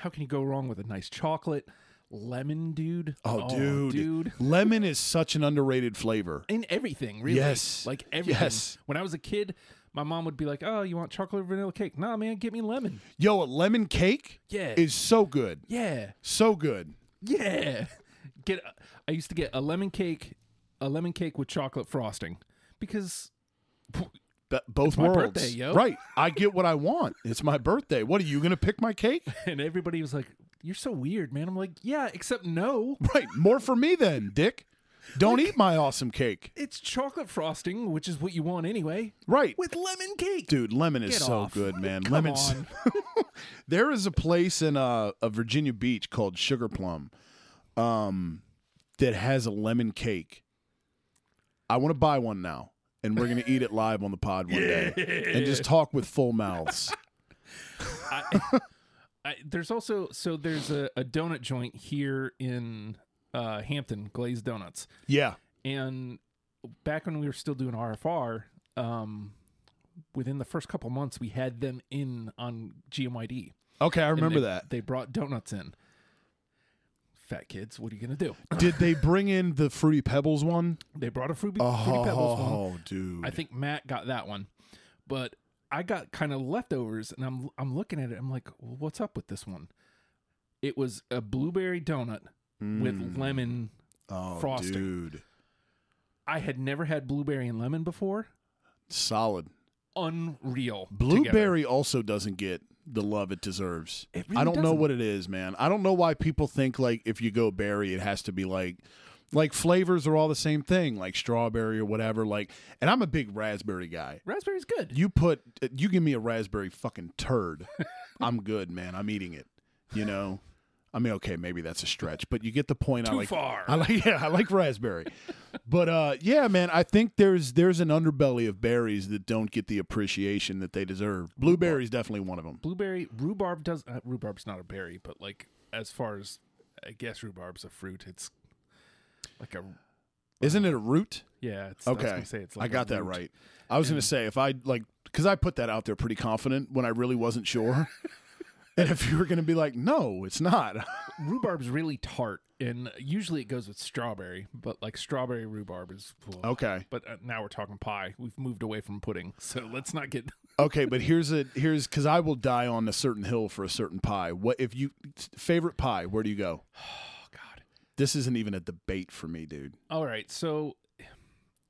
how can you go wrong with a nice chocolate lemon, dude? Oh, dude. dude. Lemon is such an underrated flavor. in everything, really. Yes. Like everything. Yes. When I was a kid, my mom would be like, "Oh, you want chocolate or vanilla cake?" Nah, man, get me lemon. Yo, a lemon cake Yeah. is so good, yeah. so good. Yeah. Get I used to get a lemon cake, a lemon cake with chocolate frosting because Be- both my worlds, birthday, yo. right? I get what I want. It's my birthday. What are you gonna pick my cake? and everybody was like, "You're so weird, man." I'm like, "Yeah, except no. Right, more for me then, Dick. Don't eat my awesome cake. It's chocolate frosting, which is what you want anyway, Right, with lemon cake." dude. Lemon is Get so off. good, man. Come Lemon's. on. There is a place in uh, a Virginia Beach called Sugar Plum, um, that has a lemon cake. I want to buy one now, and we're gonna eat it live on the pod one day, and just talk with full mouths. I, I, there's also so there's a, a donut joint here in uh, Hampton, Glazed Donuts, Yeah, and back when we were still doing RFR, um, within the first couple months, we had them in on GMYD. okay, I remember they- that. they brought donuts in. Fat kids, what are you gonna do? Did they bring in the Fruity Pebbles one? They brought a fruity, fruity pebbles one. Oh, dude. I think Matt got that one, but I got kind of leftovers, and I'm I'm looking at it. I'm like, well, what's up with this one? It was a blueberry donut with mm. lemon. oh, frosting. dude. I had never had blueberry and lemon before. Solid. Unreal. together. Blueberry also doesn't get the love it deserves. It I don't know doesn't. what it is, man. I don't know why people think like if you go berry, it has to be like like flavors are all the same thing, like strawberry or whatever. Like, and I'm a big raspberry guy. Raspberry's good. You put you give me a raspberry fucking turd, I'm good, man. I'm eating it. You know. I mean, okay, maybe that's a stretch, but you get the point. I Too like. far. I like. Yeah, I like raspberry, but uh, yeah, man. I think there's there's an underbelly of berries that don't get the appreciation that they deserve. Blueberry's definitely one of them. Blueberry, rhubarb does. Uh, rhubarb's not a berry, but like as far as I guess rhubarb's a fruit. It's like a Isn't it a root? yeah. It's, I Okay, gonna say it's I like a got that root. right. I was gonna say if I like because I put that out there pretty confident when I really wasn't sure. and if you were gonna be like, no, it's not. Rhubarb's really tart, and usually it goes with strawberry, but like strawberry rhubarb is. ugh. okay, But uh, now we're talking pie. We've moved away from pudding, so let's not get. okay, but here's a here's because I will die on a certain hill for a certain pie. What if you favorite pie? Where do you go? This isn't even a debate for me, dude. All right, so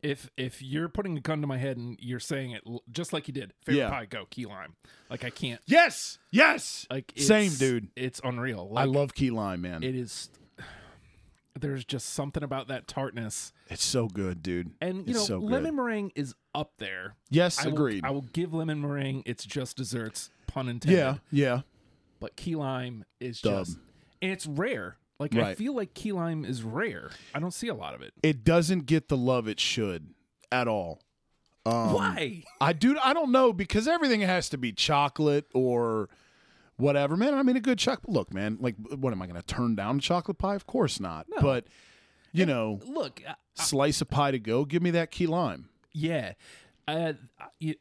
if if you're putting a gun to my head and you're saying it l- just like you did, favorite Yeah. pie, go key lime. Like I can't. Yes, yes. Like Same, dude. It's unreal. I love key lime, man. it. Is there's just something about that tartness, it's so good, dude. and you It's know, so good. lemon meringue is up there. Yes, I will- agreed. I will give lemon meringue. It's just desserts, pun intended. yeah, yeah. but key lime is Dub. just and it's rare. Like I feel like key lime is rare. I don't see a lot of it. It doesn't get the love it should at all. Um, Why? I do. I don't know because everything has to be chocolate or whatever, man. I mean, a good chocolate. Look, man. Like, what am I going to turn down chocolate pie? Of course not. But you know, Look, uh, slice of pie to go. Give me that key lime. yeah, uh, you,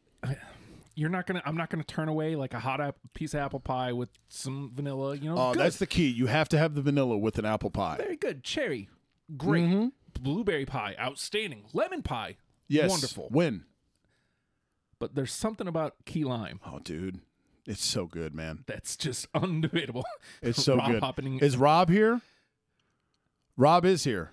you're not gonna. I'm not gonna turn away like a hot ap- piece of apple pie with some vanilla. You know, Oh, good. that's the key. You have to have the vanilla with an apple pie. very good. Cherry, great. Mm-hmm. Blueberry pie, outstanding. Lemon pie, Yes, wonderful. Win. But there's something about key lime Oh, dude, it's so good, man. that's just undebatable. It's so Rob good. Is Rob here? Rob is here.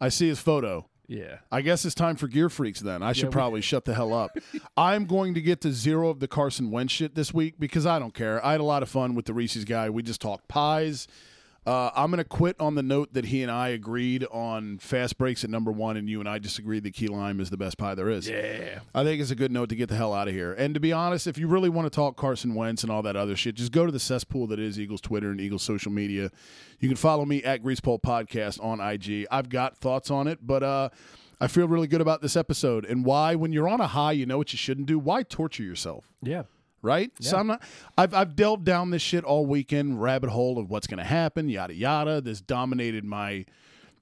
I see his photo. Yeah. I guess it's time for Gear Freaks then. I should Yeah, we- probably shut the hell up. I'm going to get to zero of the Carson Wentz shit this week because I don't care. I had a lot of fun with the Reese's guy. We just talked pies. Uh, I'm going to quit on the note that he and I agreed on fast breaks at number one, and you and I disagreed that key lime is the best pie there is. Yeah. I think it's a good note to get the hell out of here. And to be honest, if you really want to talk Carson Wentz and all that other shit, just go to the cesspool that is Eagles Twitter and Eagles social media. You can follow me at Greasepole Podcast on IG. I've got thoughts on it, but uh, I feel really good about this episode. And why, when you're on a high, you know what you shouldn't do? Why torture yourself? Yeah. Right? So I'm not. I've I've delved down this shit all weekend, rabbit hole of what's going to happen, yada yada. This dominated my,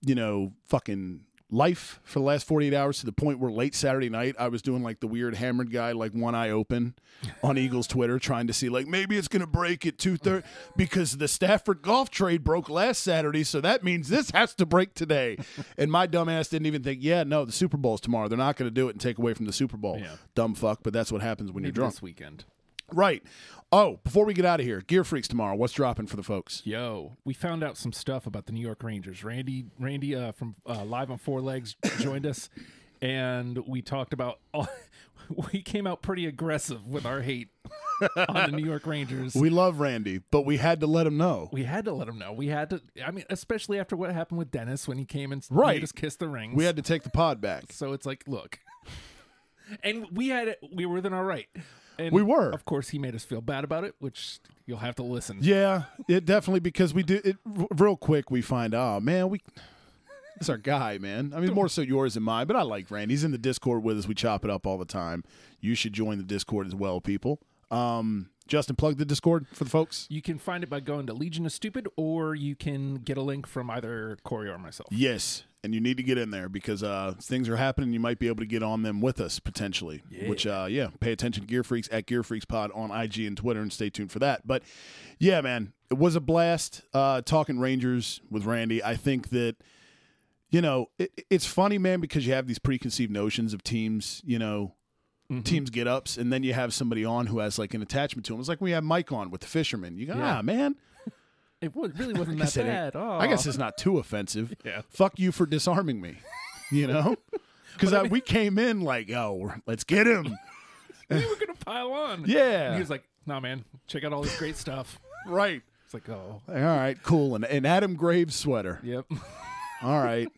you know, fucking life for the last 48 hours to the point where late Saturday night I was doing like the weird hammered guy, like one eye open, on Eagles Twitter, trying to see like maybe it's going to break at two thirty because the Stafford Goff trade broke last Saturday, so that means this has to break today. And my dumbass didn't even think, yeah, no, the Super Bowl's tomorrow. They're not going to do it and take away from the Super Bowl. Yeah. Dumb fuck, but that's what happens when you're drunk. this weekend. Right. Oh, before we get out of here, Gear Freaks tomorrow. What's dropping for the folks? Yo, we found out some stuff about the New York Rangers. Randy, Randy uh, from uh, Live on Four Legs joined us, and we talked about. All, we came out pretty aggressive with our hate on the New York Rangers. We love Randy, but we had to let him know. We had to let him know. We had to. I mean, especially after what happened with Dennis when he came and Right. made us kiss the rings. We had to take the pod back. So it's like, look, and we had it. We were within our right. And We were. Of course, he made us feel bad about it, which you'll have to listen. Yeah, it definitely because we do it real quick. We find, oh man, we. It's our guy, man. I mean, more so yours than mine, but I like Randy. He's in the Discord with us. We chop it up all the time. You should join the Discord as well, people. Um, Justin, plug the Discord for the folks. You can find it by going to Legion of Stupid, or you can get a link from either Corey or myself. Yes, and you need to get in there because uh, things are happening. You might be able to get on them with us potentially. Which, uh, yeah, pay attention. to Gear Freaks at Gear Freaks Pod on IG and Twitter, and stay tuned for that. But yeah, man, it was a blast uh, talking Rangers with Randy. I think that you know it, it's funny, man, because you have these preconceived notions of teams. You know. Teams get ups, and then you have somebody on who has like an attachment to them. It's like we have Mike on with the fisherman. You go, Yeah. ah, man, It was, really wasn't that it- bad. Oh. I guess it's not too offensive. Yeah. Fuck you for disarming me. You know? Because we came in like, oh, let's get him. we were gonna pile on. Yeah. And he was like, "Nah, man, check out all this great stuff." right. It's like, oh, All right, cool. And an Adam Graves sweater. yep. All right.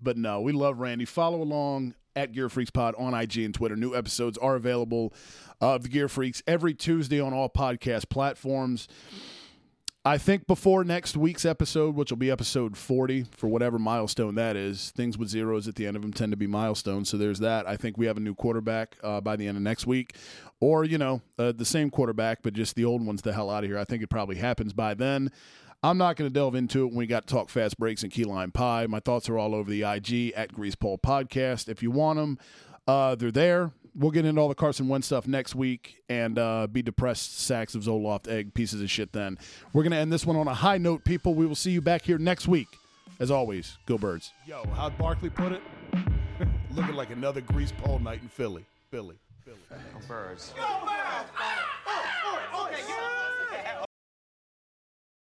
But no, we love Randy. Follow along at Gear Freaks Pod on IG and Twitter. New episodes are available of the Gear Freaks every Tuesday on all podcast platforms. I think before next week's episode, which will be episode 40 for whatever milestone that is, things with zeros at the end of them tend to be milestones. So there's that. I think we have a new quarterback uh, by the end of next week. Or, you know, uh, the same quarterback, but just the old one's the hell out of here. I think it probably happens by then. I'm not going to delve into it when we got to talk fast breaks and key lime pie. My thoughts are all over the IG at Grease Pole Podcast. If you want them, uh, they're there. We'll get into all the Carson Wentz stuff next week and uh, be depressed sacks of Zoloft egg pieces of shit then. We're going to end this one on a high note, people. We will see you back here next week. As always, go birds. Yo, how'd Barkley put it? Looking like another Grease Pole night in Philly. Philly. Philly. Birds. Go Birds!